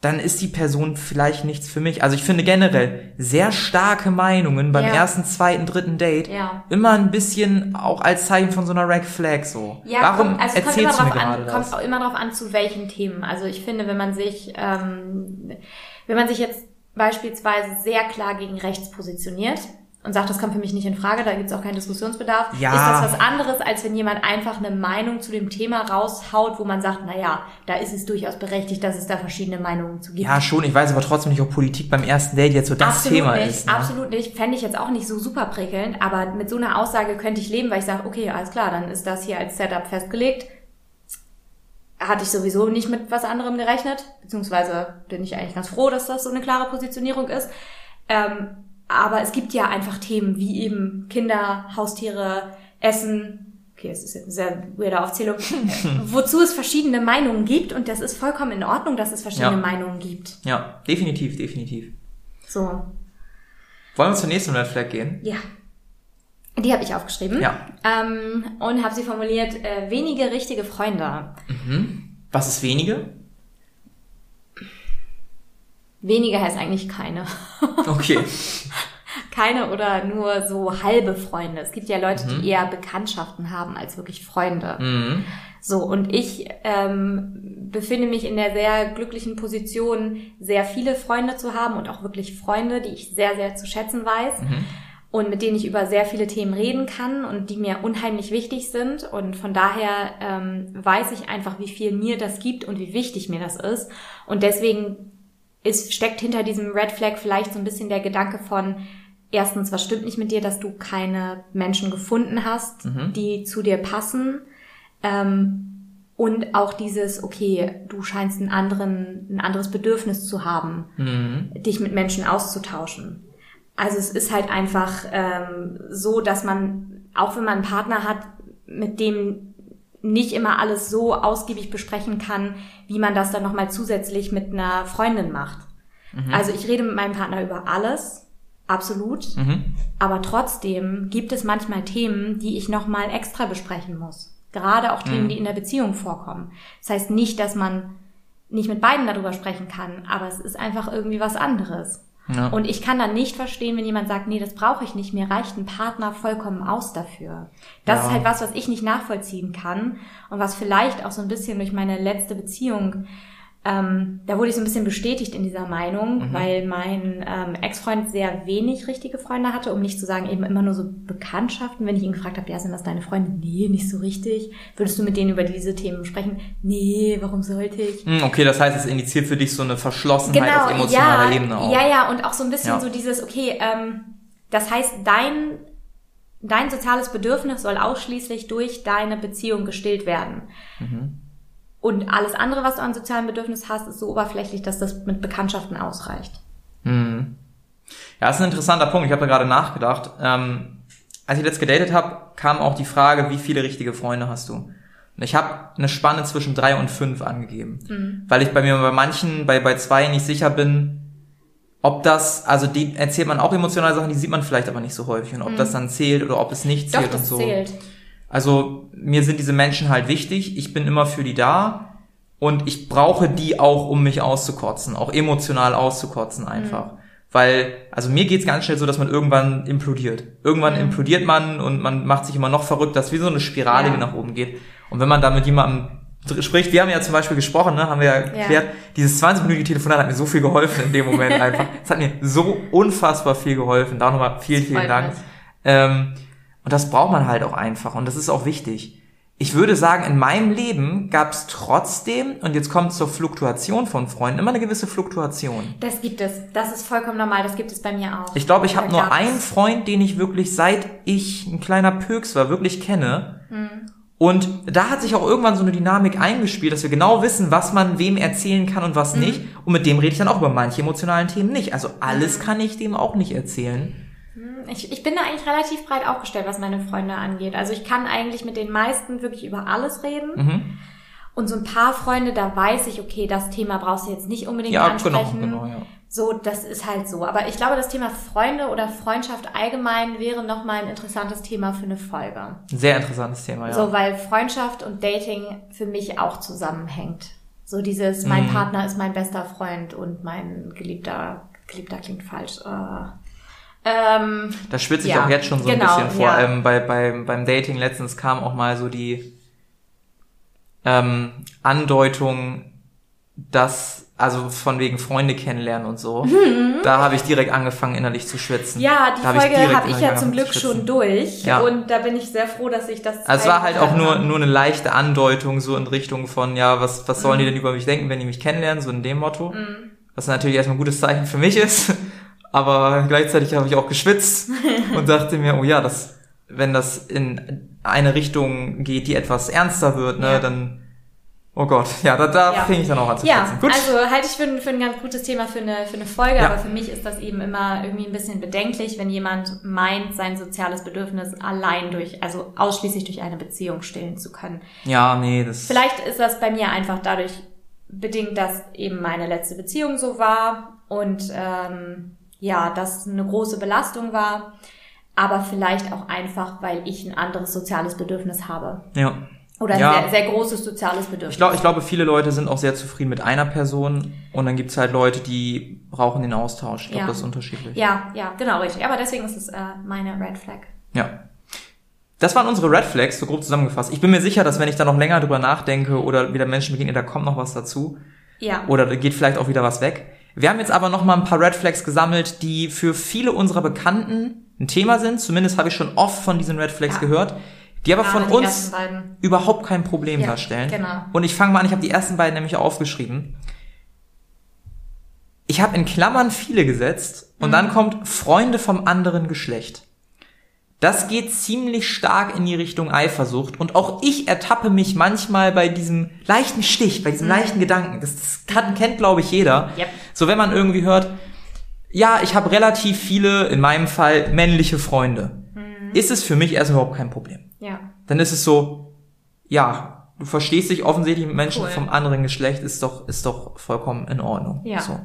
dann ist die Person vielleicht nichts für mich. Also ich finde generell sehr starke Meinungen beim Ja. ersten, zweiten, dritten Date Ja. immer ein bisschen auch als Zeichen von so einer Red Flag so. Ja, Warum kommt, also es kommt immer erzählst du mir drauf gerade an, das? kommt auch immer drauf an, zu welchen Themen. Also ich finde, wenn man sich, ähm, wenn man sich jetzt beispielsweise sehr klar gegen rechts positioniert und sagt, das kommt für mich nicht in Frage, da gibt es auch keinen Diskussionsbedarf, Ja. ist das was anderes, als wenn jemand einfach eine Meinung zu dem Thema raushaut, wo man sagt, na ja, da ist es durchaus berechtigt, dass es da verschiedene Meinungen zu gibt. Ja, schon. Ich weiß aber trotzdem nicht, ob Politik beim ersten Date jetzt so das absolut Thema nicht, ist. Ne? absolut nicht. Fände ich jetzt auch nicht so super prickelnd, aber mit so einer Aussage könnte ich leben, weil ich sage, okay, alles klar, dann ist das hier als Setup festgelegt. Hatte ich sowieso nicht mit was anderem gerechnet, beziehungsweise bin ich eigentlich ganz froh, dass das so eine klare Positionierung ist. Ähm, aber es gibt ja einfach Themen wie eben Kinder, Haustiere, Essen. Okay, es ist jetzt eine sehr weirde Aufzählung. wozu es verschiedene Meinungen gibt und das ist vollkommen in Ordnung, dass es verschiedene Ja. Meinungen gibt. Ja, definitiv, definitiv. So, Wollen wir zur nächsten Red Flag gehen? Ja. Die habe ich aufgeschrieben. Ja. Ähm, und habe sie formuliert, äh, wenige richtige Freunde. Was ist wenige? Wenige heißt eigentlich keine. Okay. keine oder nur so halbe Freunde. Es gibt ja Leute, die eher Bekanntschaften haben als wirklich Freunde. mhm. So, und ich ähm, befinde mich in der sehr glücklichen Position, sehr viele Freunde zu haben und auch wirklich Freunde, die ich sehr, sehr zu schätzen weiß. und mit denen ich über sehr viele Themen reden kann und die mir unheimlich wichtig sind. Und von daher ähm, weiß ich einfach, wie viel mir das gibt und wie wichtig mir das ist. Und deswegen ist, steckt hinter diesem Red Flag vielleicht so ein bisschen der Gedanke von, erstens, was stimmt nicht mit dir, dass du keine Menschen gefunden hast, die zu dir passen. Ähm, und auch dieses, okay, du scheinst einen anderen, ein anderes Bedürfnis zu haben, Mhm. dich mit Menschen auszutauschen. Also es ist halt einfach ähm, so, dass man, auch wenn man einen Partner hat, mit dem nicht immer alles so ausgiebig besprechen kann, wie man das dann nochmal zusätzlich mit einer Freundin macht. Also ich rede mit meinem Partner über alles, absolut. Mhm. Aber trotzdem gibt es manchmal Themen, die ich nochmal extra besprechen muss. Gerade auch Themen, die in der Beziehung vorkommen. Das heißt nicht, dass man nicht mit beiden darüber sprechen kann, aber es ist einfach irgendwie was anderes. Ja. Und ich kann dann nicht verstehen, wenn jemand sagt, nee, das brauche ich nicht, mir reicht ein Partner vollkommen aus dafür. Das Ja. ist halt was, was ich nicht nachvollziehen kann und was vielleicht auch so ein bisschen durch meine letzte Beziehung, ähm, da wurde ich so ein bisschen bestätigt in dieser Meinung, weil mein ähm, Ex-Freund sehr wenig richtige Freunde hatte, um nicht zu sagen eben immer nur so Bekanntschaften. Wenn ich ihn gefragt habe, ja, sind das deine Freunde? Nee, nicht so richtig. Würdest du mit denen über diese Themen sprechen? Nee, warum sollte ich? Hm, Okay, das heißt, es indiziert für dich so eine Verschlossenheit auf emotionaler ja, Ebene auch. Ja, ja, und auch so ein bisschen Ja. so dieses, okay, ähm, das heißt, dein, dein soziales Bedürfnis soll ausschließlich durch deine Beziehung gestillt werden. Mhm. Und alles andere, was du an sozialen Bedürfnis hast, ist so oberflächlich, dass das mit Bekanntschaften ausreicht. Mhm. Ja, das ist ein interessanter Punkt. Ich habe da gerade nachgedacht. Ähm, als ich letzt gedatet habe, kam auch die Frage, wie viele richtige Freunde hast du? Und ich habe eine Spanne zwischen drei und fünf angegeben, weil ich bei mir bei manchen, bei bei zwei nicht sicher bin, ob das, also die erzählt man auch emotionale Sachen, die sieht man vielleicht aber nicht so häufig und ob das dann zählt oder ob es nicht Doch, zählt und das so. zählt. Also mir sind diese Menschen halt wichtig. Ich bin immer für die da und ich brauche die auch, um mich auszukotzen, auch emotional auszukotzen einfach. Weil, also mir geht's ganz schnell so, dass man irgendwann implodiert. Irgendwann implodiert man und man macht sich immer noch verrückt. Das ist wie so eine Spirale, Ja. die nach oben geht. Und wenn man da mit jemandem spricht, wir haben ja zum Beispiel gesprochen, ne, haben wir ja erklärt, dieses 20-minütige Telefonat hat mir so viel geholfen in dem Moment einfach. Es hat mir so unfassbar viel geholfen. Da nochmal vielen, vielen Dank. Ähm, Und das braucht man halt auch einfach und das ist auch wichtig. Ich würde sagen, in meinem Leben gab es trotzdem, und jetzt kommt es zur Fluktuation von Freunden, immer eine gewisse Fluktuation. Das gibt es. Das ist vollkommen normal. Das gibt es bei mir auch. Ich glaube, ich habe nur einen Freund, den ich wirklich, seit ich ein kleiner Pöks war, wirklich kenne. Und da hat sich auch irgendwann so eine Dynamik eingespielt, dass wir genau wissen, was man wem erzählen kann und was nicht. Und mit dem rede ich dann auch über manche emotionalen Themen nicht. Also alles kann ich dem auch nicht erzählen. Ich, ich bin da eigentlich relativ breit aufgestellt, was meine Freunde angeht. Also ich kann eigentlich mit den meisten wirklich über alles reden. Mhm. Und so ein paar Freunde, da weiß ich, okay, das Thema brauchst du jetzt nicht unbedingt Ja, genau, ansprechen. genau, ja. So, das ist halt so. Aber ich glaube, das Thema Freunde oder Freundschaft allgemein wäre nochmal ein interessantes Thema für eine Folge. Sehr interessantes Thema, ja. So, weil Freundschaft und Dating für mich auch zusammenhängt. So dieses, mein Mhm. Partner ist mein bester Freund und mein Geliebter, Geliebter klingt falsch. Äh, ähm, Da schwitze ich Ja, auch jetzt schon so ein genau, bisschen vor. ja. Ähm, bei, bei, beim Dating letztens kam auch mal so die ähm, Andeutung, dass, also von wegen Freunde kennenlernen und so. Da habe ich direkt angefangen, innerlich zu schwitzen. Mhm. ja, die Da Folge habe ich innerlich ja zum Glück zu schon durch. Ja. Und da bin ich sehr froh, dass ich das. Also es war halt auch nur, nur eine leichte Andeutung so in Richtung von, ja, was, was sollen die Mhm. denn über mich denken, wenn die mich kennenlernen, so in dem Motto. Was natürlich erstmal ein gutes Zeichen für mich ist. Aber gleichzeitig habe ich auch geschwitzt und dachte mir, oh ja, das, wenn das in eine Richtung geht, die etwas ernster wird, ne, Ja. dann, oh Gott, ja, da, da Ja. fing ich dann auch an zu Ja, schwitzen. Gut. also halte ich für, ein- für ein ganz gutes Thema für eine, für eine Folge, Ja. aber für mich ist das eben immer irgendwie ein bisschen bedenklich, wenn jemand meint, sein soziales Bedürfnis allein durch, also ausschließlich durch eine Beziehung stillen zu können. ja, nee, das, Vielleicht ist das bei mir einfach dadurch bedingt, dass eben meine letzte Beziehung so war und ähm, ja, das eine große Belastung war, aber vielleicht auch einfach, weil ich ein anderes soziales Bedürfnis habe. ja. Oder ein Ja. sehr, sehr großes soziales Bedürfnis. Ich glaube, ich glaube, viele Leute sind auch sehr zufrieden mit einer Person und dann gibt's halt Leute, die brauchen den Austausch. Ich glaube, Ja. das ist unterschiedlich. Ja, ja, genau, richtig. Aber deswegen ist es äh, meine Red Flag. Ja. Das waren unsere Red Flags, so grob zusammengefasst. Ich bin mir sicher, dass wenn ich da noch länger drüber nachdenke oder wieder Menschen begegne, da kommt noch was dazu. Ja. Oder da geht vielleicht auch wieder was weg. Wir haben jetzt aber noch mal ein paar Red Flags gesammelt, die für viele unserer Bekannten ein Thema sind. Zumindest habe ich schon oft von diesen Red Flags Ja. gehört. Die aber Gerade von die uns überhaupt kein Problem Ja, darstellen. genau. Und ich fange mal an, ich habe die ersten beiden nämlich aufgeschrieben. Ich habe in Klammern viele gesetzt und Mhm. dann kommt Freunde vom anderen Geschlecht. Das geht ziemlich stark in die Richtung Eifersucht und auch ich ertappe mich manchmal bei diesem leichten Stich, bei diesem leichten Gedanken. Das, das kann, kennt, glaube ich, jeder. Mhm. Yep. So, wenn man irgendwie hört, ja, ich habe relativ viele, in meinem Fall, männliche Freunde. Mhm. Ist es für mich erstmal überhaupt kein Problem Ja. dann ist es so, ja, du verstehst dich offensichtlich mit Menschen Cool. vom anderen Geschlecht, ist doch, ist doch vollkommen in Ordnung. Ja. So.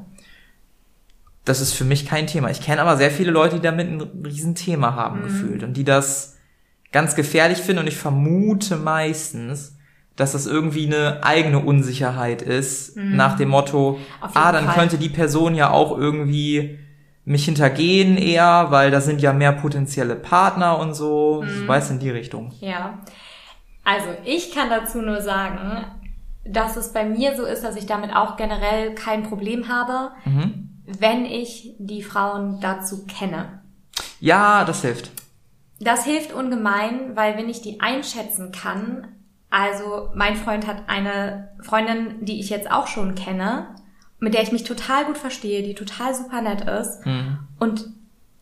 Das ist für mich kein Thema. Ich kenne aber sehr viele Leute, die damit ein Riesenthema Mhm. haben gefühlt und die das ganz gefährlich finden und ich vermute meistens, dass das irgendwie eine eigene Unsicherheit ist, nach dem Motto, Mhm. Ah, dann Fall. könnte die Person ja auch irgendwie mich hintergehen eher, weil da sind ja mehr potenzielle Partner und so. Mhm. Du weißt in die Richtung. Ja. Also, ich kann dazu nur sagen, dass es bei mir so ist, dass ich damit auch generell kein Problem habe, Mhm. Wenn ich die Frauen dazu kenne. Ja, das hilft. Das hilft ungemein, weil wenn ich die einschätzen kann, also mein Freund hat eine Freundin, die ich jetzt auch schon kenne, mit der ich mich total gut verstehe, die total super nett ist. Mhm. Und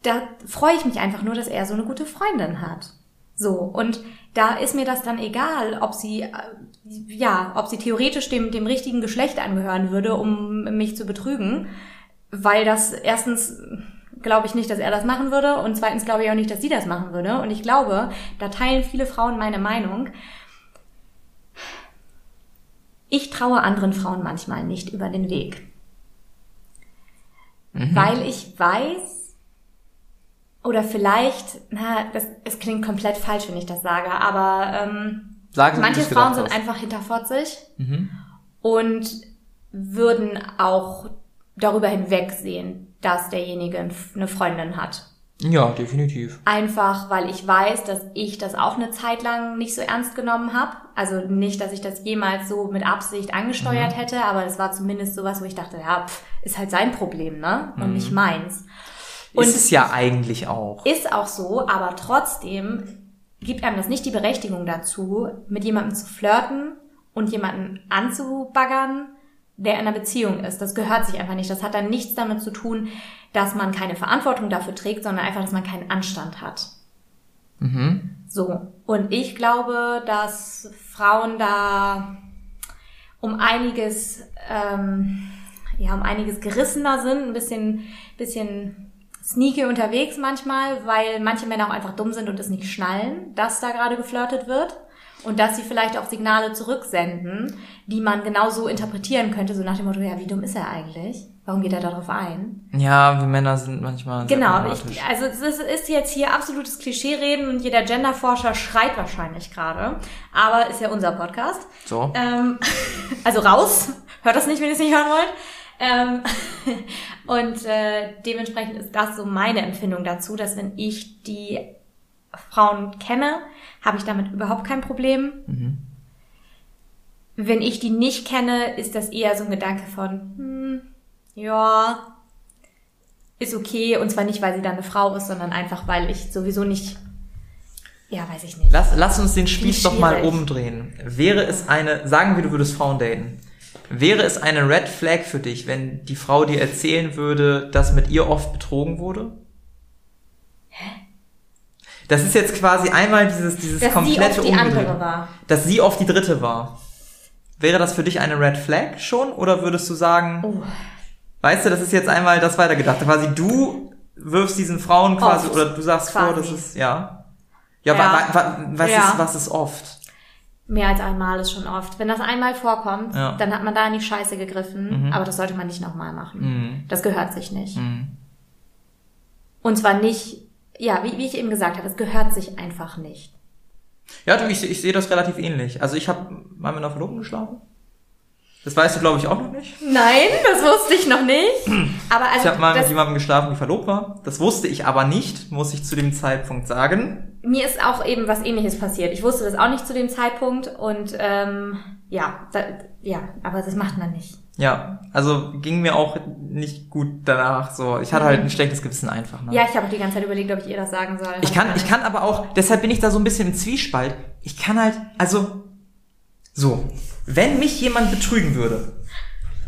da freue ich mich einfach nur, dass er so eine gute Freundin hat. So. Und da ist mir das dann egal, ob sie, äh, ja, ob sie theoretisch dem, dem richtigen Geschlecht angehören würde, um mich zu betrügen. Weil das erstens glaube ich nicht, dass er das machen würde und zweitens glaube ich auch nicht, dass sie das machen würde. Und ich glaube, da teilen viele Frauen meine Meinung. Ich traue anderen Frauen manchmal nicht über den Weg. Weil ich weiß, oder vielleicht, na, das, es klingt komplett falsch, wenn ich das sage, aber ähm, Sagen manche Frauen sind hast. einfach hinterfotzig Mhm. und würden auch darüber hinwegsehen, dass derjenige eine Freundin hat. Ja, definitiv. Einfach, weil ich weiß, dass ich das auch eine Zeit lang nicht so ernst genommen habe. Also nicht, dass ich das jemals so mit Absicht angesteuert Mhm. hätte, aber es war zumindest sowas, wo ich dachte, ja, pff, ist halt sein Problem, ne? Und nicht meins. Und Mhm. ist es ja eigentlich auch. ist auch so, aber trotzdem gibt einem das nicht die Berechtigung dazu, mit jemandem zu flirten und jemanden anzubaggern, der in einer Beziehung ist. Das gehört sich einfach nicht. Das hat dann nichts damit zu tun, dass man keine Verantwortung dafür trägt, sondern einfach, dass man keinen Anstand hat. Mhm. So. Und ich glaube, dass Frauen da um einiges, ähm, ja, um einiges gerissener sind, ein bisschen, bisschen sneaky unterwegs manchmal, weil manche Männer auch einfach dumm sind und es nicht schnallen, dass da gerade geflirtet wird. Und dass sie vielleicht auch Signale zurücksenden, die man genau so interpretieren könnte, so nach dem Motto, ja, wie dumm ist er eigentlich? Warum geht er darauf ein? Ja, wir Männer sind manchmal. Genau, ich, also es ist jetzt hier absolutes Klischee-Reden und jeder Genderforscher schreit wahrscheinlich gerade. Aber ist ja unser Podcast. So. Ähm, also raus, hört das nicht, wenn ihr es nicht hören wollt. Ähm, und äh, dementsprechend ist das so meine Empfindung dazu, dass wenn ich die Frauen kenne, habe ich damit überhaupt kein Problem. Mhm. Wenn ich die nicht kenne, ist das eher so ein Gedanke von, hm, ja, ist okay. Und zwar nicht, weil sie dann eine Frau ist, sondern einfach, weil ich sowieso nicht, ja, weiß ich nicht. Lass, lass uns den Spieß doch mal umdrehen. Wäre es eine, sagen wir, du würdest Frauen daten. Wäre es eine Red Flag für dich, wenn die Frau dir erzählen würde, dass mit ihr oft betrogen wurde? Das ist jetzt quasi einmal dieses, dieses Dass sie komplette oft die Umdrehen. andere war. Dass sie oft die dritte war. Wäre das für dich eine Red Flag schon? Oder würdest du sagen, Oh. weißt du, das ist jetzt einmal das weitergedachte. Quasi du wirfst diesen Frauen quasi, Oft. oder du sagst vor, Quasi. das ist, ja. Ja, Ja. Wa, wa, was, Ja. Ist, was ist oft? Mehr als einmal ist schon oft. Wenn das einmal vorkommt, Ja. dann hat man da in die Scheiße gegriffen. Mhm. Aber das sollte man nicht nochmal machen. Mhm. Das gehört sich nicht. Mhm. Und zwar nicht, ja, wie, wie ich eben gesagt habe, es gehört sich einfach nicht. Ja, du, ich, ich sehe das relativ ähnlich. Also ich habe mal mit einer Verlobten geschlafen. Das weißt du, glaube ich, auch noch nicht. Nein, das wusste ich noch nicht. Aber also Ich habe mal mit jemandem geschlafen, die verlobt war. Das wusste ich aber nicht, muss ich zu dem Zeitpunkt sagen. mir ist auch eben was ähnliches passiert. Ich wusste das auch nicht zu dem Zeitpunkt und ähm, ja, da, ja, aber das macht man nicht. Ja, also ging mir auch nicht gut danach. So, ich hatte Mhm. halt ein schlechtes Gewissen einfach. Ne? Ja, ich habe auch die ganze Zeit überlegt, ob ich ihr das sagen soll. Ich kann, ich kann aber auch, deshalb bin ich da so ein bisschen im Zwiespalt. Ich kann halt, also, so, wenn mich jemand betrügen würde,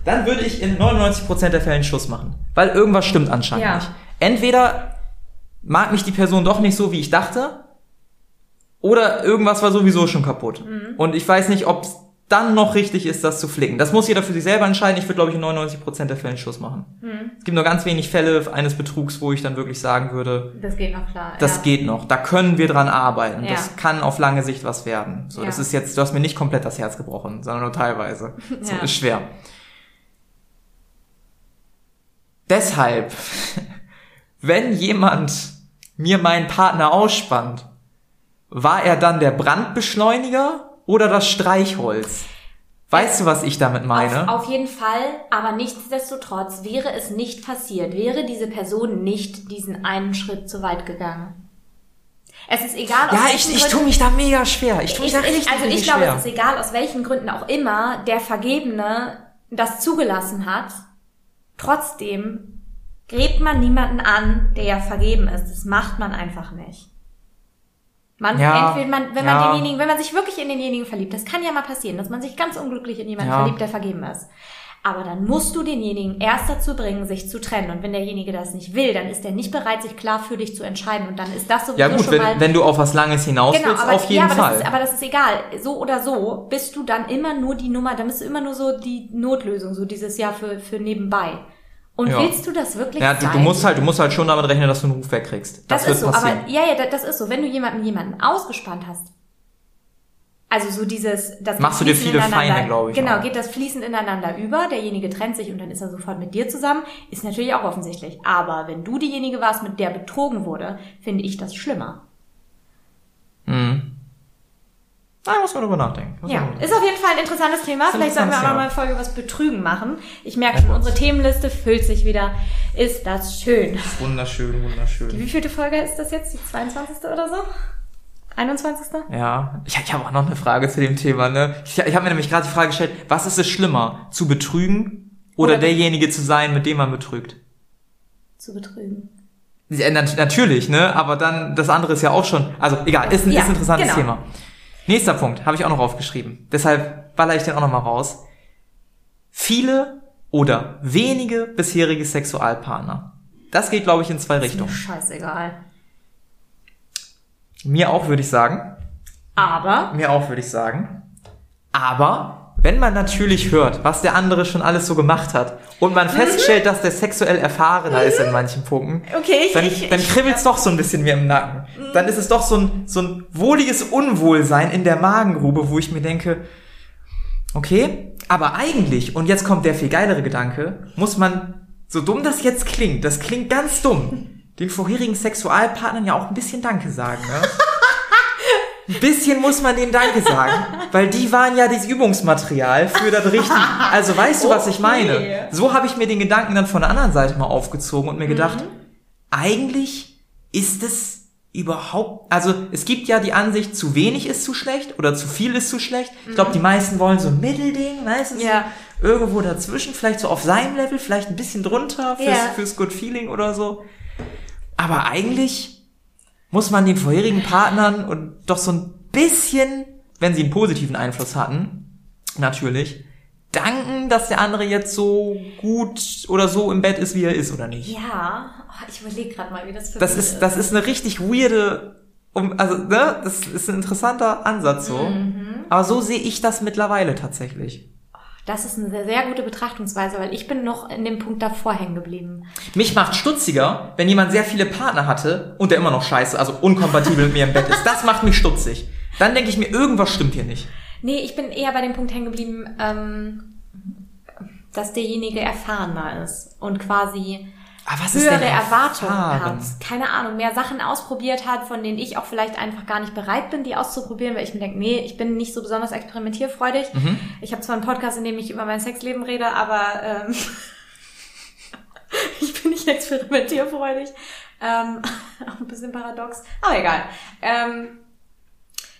dann würde ich in 99% der Fälle einen Schuss machen. Weil irgendwas stimmt anscheinend Ja. nicht. Entweder mag mich die Person doch nicht so, wie ich dachte, oder irgendwas war sowieso schon kaputt. Mhm. Und ich weiß nicht, ob dann noch richtig ist, das zu flicken. Das muss jeder für sich selber entscheiden. Ich würde, glaube ich, in 99% der Fälle einen Schuss machen. Mhm. Es gibt nur ganz wenig Fälle eines Betrugs, wo ich dann wirklich sagen würde, Das geht noch klar. das ja. geht noch. Da können wir dran arbeiten. Ja. Das kann auf lange Sicht was werden. So, Ja. das ist jetzt, du hast mir nicht komplett das Herz gebrochen, sondern nur teilweise. So, ist schwer. Deshalb, wenn jemand mir meinen Partner ausspannt, war er dann der Brandbeschleuniger oder das Streichholz? Weißt du, was ich damit meine? Auf, auf jeden Fall, aber nichtsdestotrotz wäre es nicht passiert, wäre diese Person nicht diesen einen Schritt zu weit gegangen. Es ist egal, aus ja, welchen ich, ich tue mich da mega schwer. Ich tue mich Ich- da ich- richtig, also ich glaube, schwer. es ist egal, aus welchen Gründen auch immer der Vergebene das zugelassen hat. Trotzdem gräbt man niemanden an, der ja vergeben ist. Das macht man einfach nicht. Man, Ja, entweder man, wenn ja. man denjenigen, wenn man sich wirklich in denjenigen verliebt, das kann ja mal passieren, dass man sich ganz unglücklich in jemanden Ja. verliebt, der vergeben ist. Aber dann musst du denjenigen erst dazu bringen, sich zu trennen. Und wenn derjenige das nicht will, dann ist er nicht bereit, sich klar für dich zu entscheiden. Und dann ist das sowieso Ja gut, schon mal wenn, wenn du auf was Langes hinaus willst, aber, auf jeden ja, aber Fall. Das ist, aber das ist egal. So oder so bist du dann immer nur die Nummer, dann bist du immer nur so die Notlösung, so dieses Jahr für, für nebenbei. Und Ja. willst du das wirklich ja, du, du musst halt, du musst halt schon damit rechnen, dass du einen Ruf wegkriegst. das, Das, ist wird so, passieren. aber ja, ja, da- das ist so. Wenn du jemanden jemanden ausgespannt hast, also so dieses, das Machst du dir viele Feinde, glaub ich, Genau, auch. geht das fließend ineinander über, derjenige trennt sich und dann ist er sofort mit dir zusammen, ist natürlich auch offensichtlich. Aber wenn du diejenige warst, mit der betrogen wurde, finde ich das schlimmer. Mhm. Da muss man drüber nachdenken. Muss Ja, man- ist auf jeden Fall ein interessantes Thema. Vielleicht sollten wir auch interessant, noch mal ja. eine Folge über das Betrügen machen. Ich merke schon, unsere Themenliste füllt sich wieder. Ist das schön. Wunderschön, wunderschön. Wie vielte Folge ist das jetzt? Die 22. oder so? 21. Ja, ich, ich habe auch noch eine Frage zu dem Thema. Ne? Ich, ich habe mir nämlich gerade die Frage gestellt, was ist es schlimmer, zu betrügen oder, Oder- derjenige zu sein, mit dem man betrügt? Zu betrügen. Ja, nat natürlich, ne? Aber dann, das andere ist ja auch schon, also egal, ist ein, Ja, ist ein interessantes genau. Thema. Nächster Punkt, habe ich auch noch aufgeschrieben. Deshalb baller ich den auch noch mal raus. Viele oder wenige bisherige Sexualpartner. Das geht, glaube ich, in zwei Ist mir Richtungen. scheißegal. Mir auch, würde ich sagen. Aber Mir auch, würde ich sagen. Aber wenn man natürlich hört, was der andere schon alles so gemacht hat und man feststellt, dass der sexuell erfahrener ist in manchen Punkten, Okay, ich- dann, ich- dann kribbelt's doch so ein bisschen mir im Nacken. Dann ist es doch so ein, so ein wohliges Unwohlsein in der Magengrube, wo ich mir denke, okay, aber eigentlich, und jetzt kommt der viel geilere Gedanke, muss man, so dumm das jetzt klingt, das klingt ganz dumm, den vorherigen Sexualpartnern ja auch ein bisschen Danke sagen, ne? Ein bisschen muss man denen Danke sagen, weil die waren ja das Übungsmaterial für das Richtige. Also weißt du, was ich Okay. meine? So habe ich mir den Gedanken dann von der anderen Seite mal aufgezogen und mir gedacht, eigentlich ist es überhaupt, also es gibt ja die Ansicht, zu wenig ist zu schlecht oder zu viel ist zu schlecht. Ich glaube, die meisten wollen so ein Mittelding, weißt du, Ja. so irgendwo dazwischen, vielleicht so auf seinem Level, vielleicht ein bisschen drunter fürs, Ja. fürs Good Feeling oder so. Aber eigentlich muss man den vorherigen Partnern und doch so ein bisschen, wenn sie einen positiven Einfluss hatten, natürlich, danken, dass der andere jetzt so gut oder so im Bett ist, wie er ist oder nicht. ja, oh, ich überlege gerade mal, wie das für Das mich ist, das ist eine richtig weirde, um, also, ne, das ist ein interessanter Ansatz so. Mhm. Aber so sehe ich das mittlerweile tatsächlich. Das ist eine sehr, sehr gute Betrachtungsweise, weil ich bin noch in dem Punkt davor hängen geblieben. Mich macht stutziger, wenn jemand sehr viele Partner hatte und der immer noch scheiße, also unkompatibel mit mir im Bett ist. Das macht mich stutzig. Dann denke ich mir, irgendwas stimmt hier nicht. Nee, ich bin eher bei dem Punkt hängen geblieben, ähm, dass derjenige erfahrener ist und quasi höhere denn Erwartungen erfahren? hat. Keine Ahnung, mehr Sachen ausprobiert hat, von denen ich auch vielleicht einfach gar nicht bereit bin, die auszuprobieren, weil ich mir denke, nee, ich bin nicht so besonders experimentierfreudig. Mhm. Ich habe zwar einen Podcast, in dem ich über mein Sexleben rede, aber ähm, ich bin nicht experimentierfreudig. Ähm, auch ein bisschen paradox, aber egal. Ähm,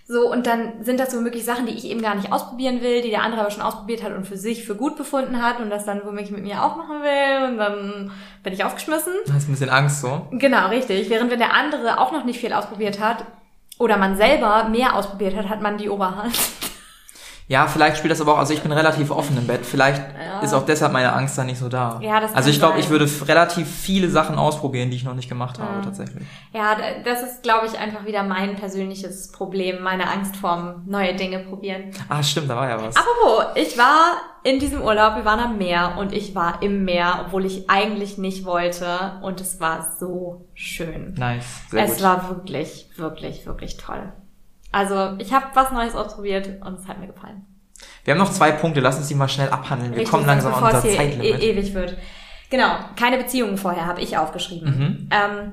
so, und dann sind das womöglich Sachen, die ich eben gar nicht ausprobieren will, die der andere aber schon ausprobiert hat und für sich für gut befunden hat und das dann womöglich mit mir auch machen will und dann bin ich aufgeschmissen. Du hast ein bisschen Angst so. Genau, richtig. Während wenn der andere auch noch nicht viel ausprobiert hat oder man selber mehr ausprobiert hat, hat man die Oberhand. Ja, vielleicht spielt das aber auch, also ich bin relativ offen im Bett. Vielleicht Ja. ist auch deshalb meine Angst da nicht so da. Ja, das also ich glaube, ich würde relativ viele Sachen ausprobieren, die ich noch nicht gemacht habe, tatsächlich. Ja, das ist, glaube ich, einfach wieder mein persönliches Problem, meine Angst vorm neue Dinge probieren. Ah, stimmt, da war ja was. Apropos, ich war in diesem Urlaub, wir waren am Meer und ich war im Meer, obwohl ich eigentlich nicht wollte und es war so schön. Nice, sehr es gut. war wirklich, wirklich, wirklich toll. Also ich habe was Neues ausprobiert und es hat mir gefallen. Wir haben noch zwei Punkte, lass uns die mal schnell abhandeln. Wir Richtig, kommen langsam an unser Zeitlimit. E ewig wird. Genau, keine Beziehungen vorher habe ich aufgeschrieben. Mhm. Ähm,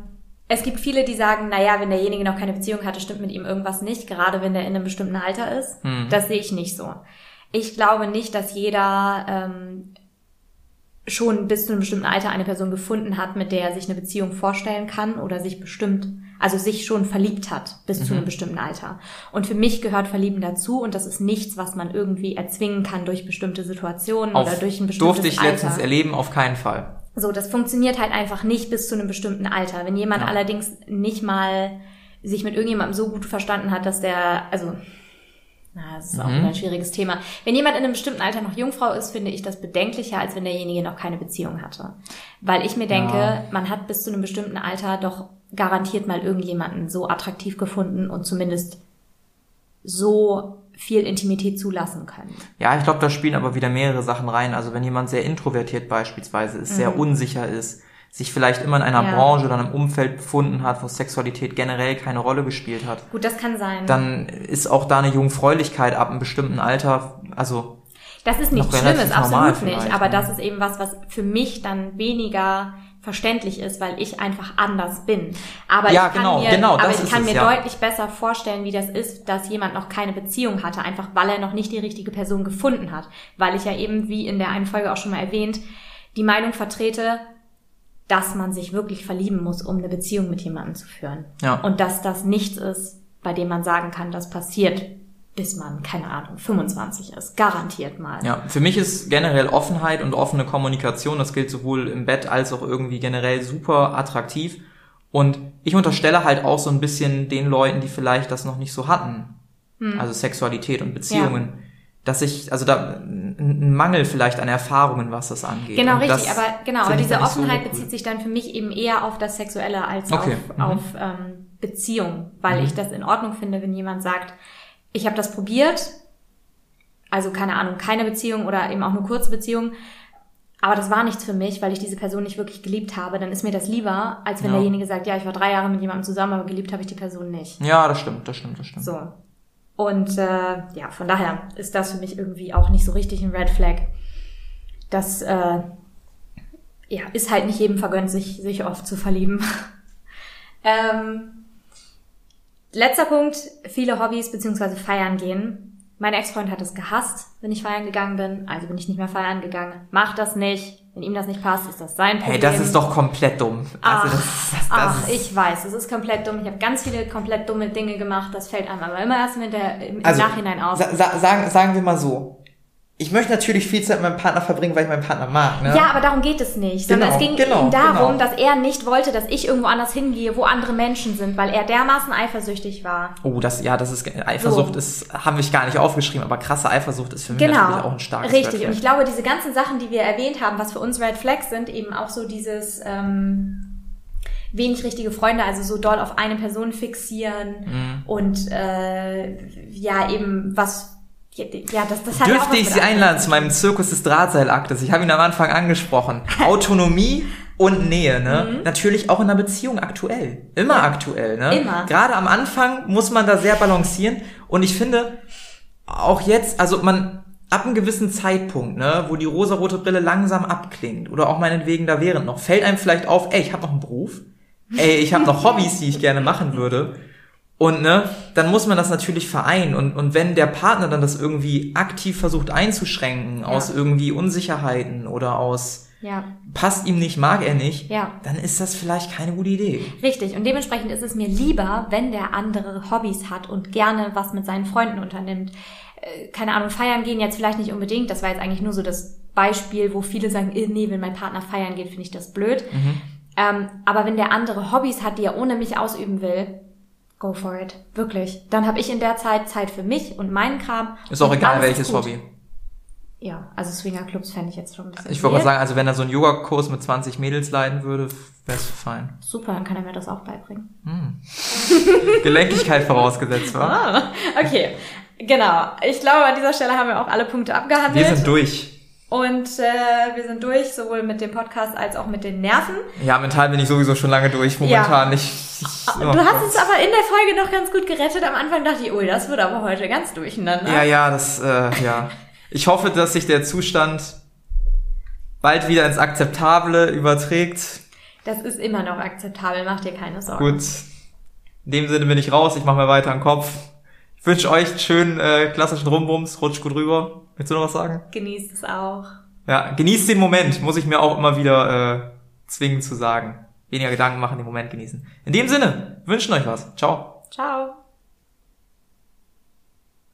es gibt viele, die sagen, naja, wenn derjenige noch keine Beziehung hatte, stimmt mit ihm irgendwas nicht, gerade wenn der in einem bestimmten Alter ist. Mhm. Das sehe ich nicht so. Ich glaube nicht, dass jeder ähm, schon bis zu einem bestimmten Alter eine Person gefunden hat, mit der er sich eine Beziehung vorstellen kann oder sich bestimmt, also sich schon verliebt hat bis Mhm. zu einem bestimmten Alter. Und für mich gehört Verlieben dazu und das ist nichts, was man irgendwie erzwingen kann durch bestimmte Situationen Auf, oder durch ein bestimmtes durfte ich Alter. letztens erleben, auf keinen Fall. So, das funktioniert halt einfach nicht bis zu einem bestimmten Alter. Wenn jemand Ja. allerdings nicht mal sich mit irgendjemandem so gut verstanden hat, dass der, also, na, das ist auch Mhm. ein schwieriges Thema. Wenn jemand in einem bestimmten Alter noch Jungfrau ist, finde ich das bedenklicher, als wenn derjenige noch keine Beziehung hatte. Weil ich mir denke, Ja. man hat bis zu einem bestimmten Alter doch garantiert mal irgendjemanden so attraktiv gefunden und zumindest so viel Intimität zulassen können. Ja, ich glaube, da spielen aber wieder mehrere Sachen rein. Also wenn jemand sehr introvertiert beispielsweise ist, sehr unsicher ist, sich vielleicht immer in einer Mhm. Ja. Branche oder einem Umfeld befunden hat, wo Sexualität generell keine Rolle gespielt hat, Gut, das kann sein. dann ist auch da eine Jungfräulichkeit ab einem bestimmten Alter, also Das ist nichts Schlimmes, absolut nicht. Aber ne? das ist eben was, was für mich dann weniger verständlich ist, weil ich einfach anders bin. Aber Ja, ich kann genau, mir, genau, aber ich kann es, mir ja. deutlich besser vorstellen, wie das ist, dass jemand noch keine Beziehung hatte, einfach weil er noch nicht die richtige Person gefunden hat. Weil ich ja eben, wie in der einen Folge auch schon mal erwähnt, die Meinung vertrete, dass man sich wirklich verlieben muss, um eine Beziehung mit jemandem zu führen. Ja. Und dass das nichts ist, bei dem man sagen kann, das passiert, bis man, keine Ahnung, 25 ist. Garantiert mal. Ja, für mich ist generell Offenheit und offene Kommunikation, das gilt sowohl im Bett als auch irgendwie generell super attraktiv. Und ich unterstelle halt auch so ein bisschen den Leuten, die vielleicht das noch nicht so hatten, also Sexualität und Beziehungen, Hm. Ja. dass ich, also da ein Mangel vielleicht an Erfahrungen, was das angeht. Genau, Und richtig, aber genau, aber diese nicht so Offenheit cool. bezieht sich dann für mich eben eher auf das Sexuelle als Okay, auf, mhm. auf ähm, Beziehung, weil Mhm. ich das in Ordnung finde, wenn jemand sagt, ich habe das probiert, also keine Ahnung, keine Beziehung oder eben auch nur kurze Beziehung, aber das war nichts für mich, weil ich diese Person nicht wirklich geliebt habe, dann ist mir das lieber, als wenn Ja. derjenige sagt, ja, ich war drei Jahre mit jemandem zusammen, aber geliebt habe ich die Person nicht. Ja, das stimmt, das stimmt, das stimmt. So. Und äh, ja, von daher ist das für mich irgendwie auch nicht so richtig ein Red Flag. Das äh, ja, ist halt nicht jedem vergönnt, sich, sich oft zu verlieben. ähm, letzter Punkt, viele Hobbys beziehungsweise feiern gehen. Mein Ex-Freund hat es gehasst, wenn ich feiern gegangen bin, also bin ich nicht mehr feiern gegangen. Mach das nicht. Wenn ihm das nicht passt, ist das sein Problem. Hey, das ist doch komplett dumm. Ach, Also das, das, das ach ich weiß, es ist komplett dumm. Ich habe ganz viele komplett dumme Dinge gemacht. Das fällt einem aber immer erst mit der, im, also, Nachhinein auf. Sa sagen, sagen wir mal so. Ich möchte natürlich viel Zeit mit meinem Partner verbringen, weil ich meinen Partner mag, ne? Ja, aber darum geht es nicht, sondern Genau, es ging genau, ihm darum, genau. dass er nicht wollte, dass ich irgendwo anders hingehe, wo andere Menschen sind, weil er dermaßen eifersüchtig war. Oh, das, ja, das ist, Eifersucht So. ist, haben wir gar nicht aufgeschrieben, aber krasse Eifersucht ist für mich natürlich Genau, auch ein starkes richtig. Red Und ich glaube, diese ganzen Sachen, die wir erwähnt haben, was für uns Red Flags sind, eben auch so dieses ähm, wenig richtige Freunde, also so doll auf eine Person fixieren Mhm. und äh, ja eben was ja das das hat Dürfte ich Sie einladen zu meinem Zirkus des Drahtseilaktes? Ich habe ihn am Anfang angesprochen. Autonomie und Nähe, ne? Natürlich auch in einer Beziehung aktuell. Immer Mhm. Ja. aktuell, ne? Immer. Gerade am Anfang muss man da sehr balancieren. Und ich finde, auch jetzt, also man, ab einem gewissen Zeitpunkt, ne, wo die rosarote Brille langsam abklingt, oder auch meinetwegen da während noch, fällt einem vielleicht auf, ey, ich habe noch einen Beruf. Ey, ich habe noch Hobbys, die ich gerne machen würde. Und ne, dann muss man das natürlich vereinen. Und, und wenn der Partner dann das irgendwie aktiv versucht einzuschränken, aus irgendwie Unsicherheiten oder aus Ja, passt ihm nicht, mag er nicht, ja. dann ist das vielleicht keine gute Idee. Richtig. Und dementsprechend ist es mir lieber, wenn der andere Hobbys hat und gerne was mit seinen Freunden unternimmt. Äh, Keine Ahnung, feiern gehen jetzt vielleicht nicht unbedingt. Das war jetzt eigentlich nur so das Beispiel, wo viele sagen, eh, nee, wenn mein Partner feiern geht, finde ich das blöd. Ähm, aber wenn der andere Hobbys hat, die er ohne mich ausüben will, go for it. Wirklich. Dann habe ich in der Zeit Zeit für mich und meinen Kram. Ist auch egal, welches. Hobby. Ja, also Swingerclubs fände ich jetzt schon ein bisschen Ich wollte sagen, also wenn er so einen Yoga-Kurs mit 20 Mädels leiten würde, wäre es fein. Super, dann kann er mir das auch beibringen. Gelenkigkeit vorausgesetzt, wa? Ah, okay. Genau. Ich glaube, an dieser Stelle haben wir auch alle Punkte abgehandelt. Wir sind durch. Und äh, wir sind durch, sowohl mit dem Podcast als auch mit den Nerven. Ja, mental bin ich sowieso schon lange durch. Momentan nicht. Ich, Du hast es aber in der Folge noch ganz gut gerettet. Am Anfang dachte ich, ui, das wird aber heute ganz durcheinander. Ja, ja, das, äh, ja. Ich hoffe, dass sich der Zustand bald wieder ins Akzeptable überträgt. Das ist immer noch akzeptabel, mach dir keine Sorgen. Gut. In dem Sinne bin ich raus. Ich mache mir weiter den Kopf. Ich wünsche euch einen schönen äh, klassischen Rumbums. Rutscht gut rüber. Willst du noch was sagen? Genießt es auch. Ja, genießt den Moment. Muss ich mir auch immer wieder äh, zwingen zu sagen. Weniger Gedanken machen, den Moment genießen. In dem Sinne, wünschen euch was. Ciao. Ciao.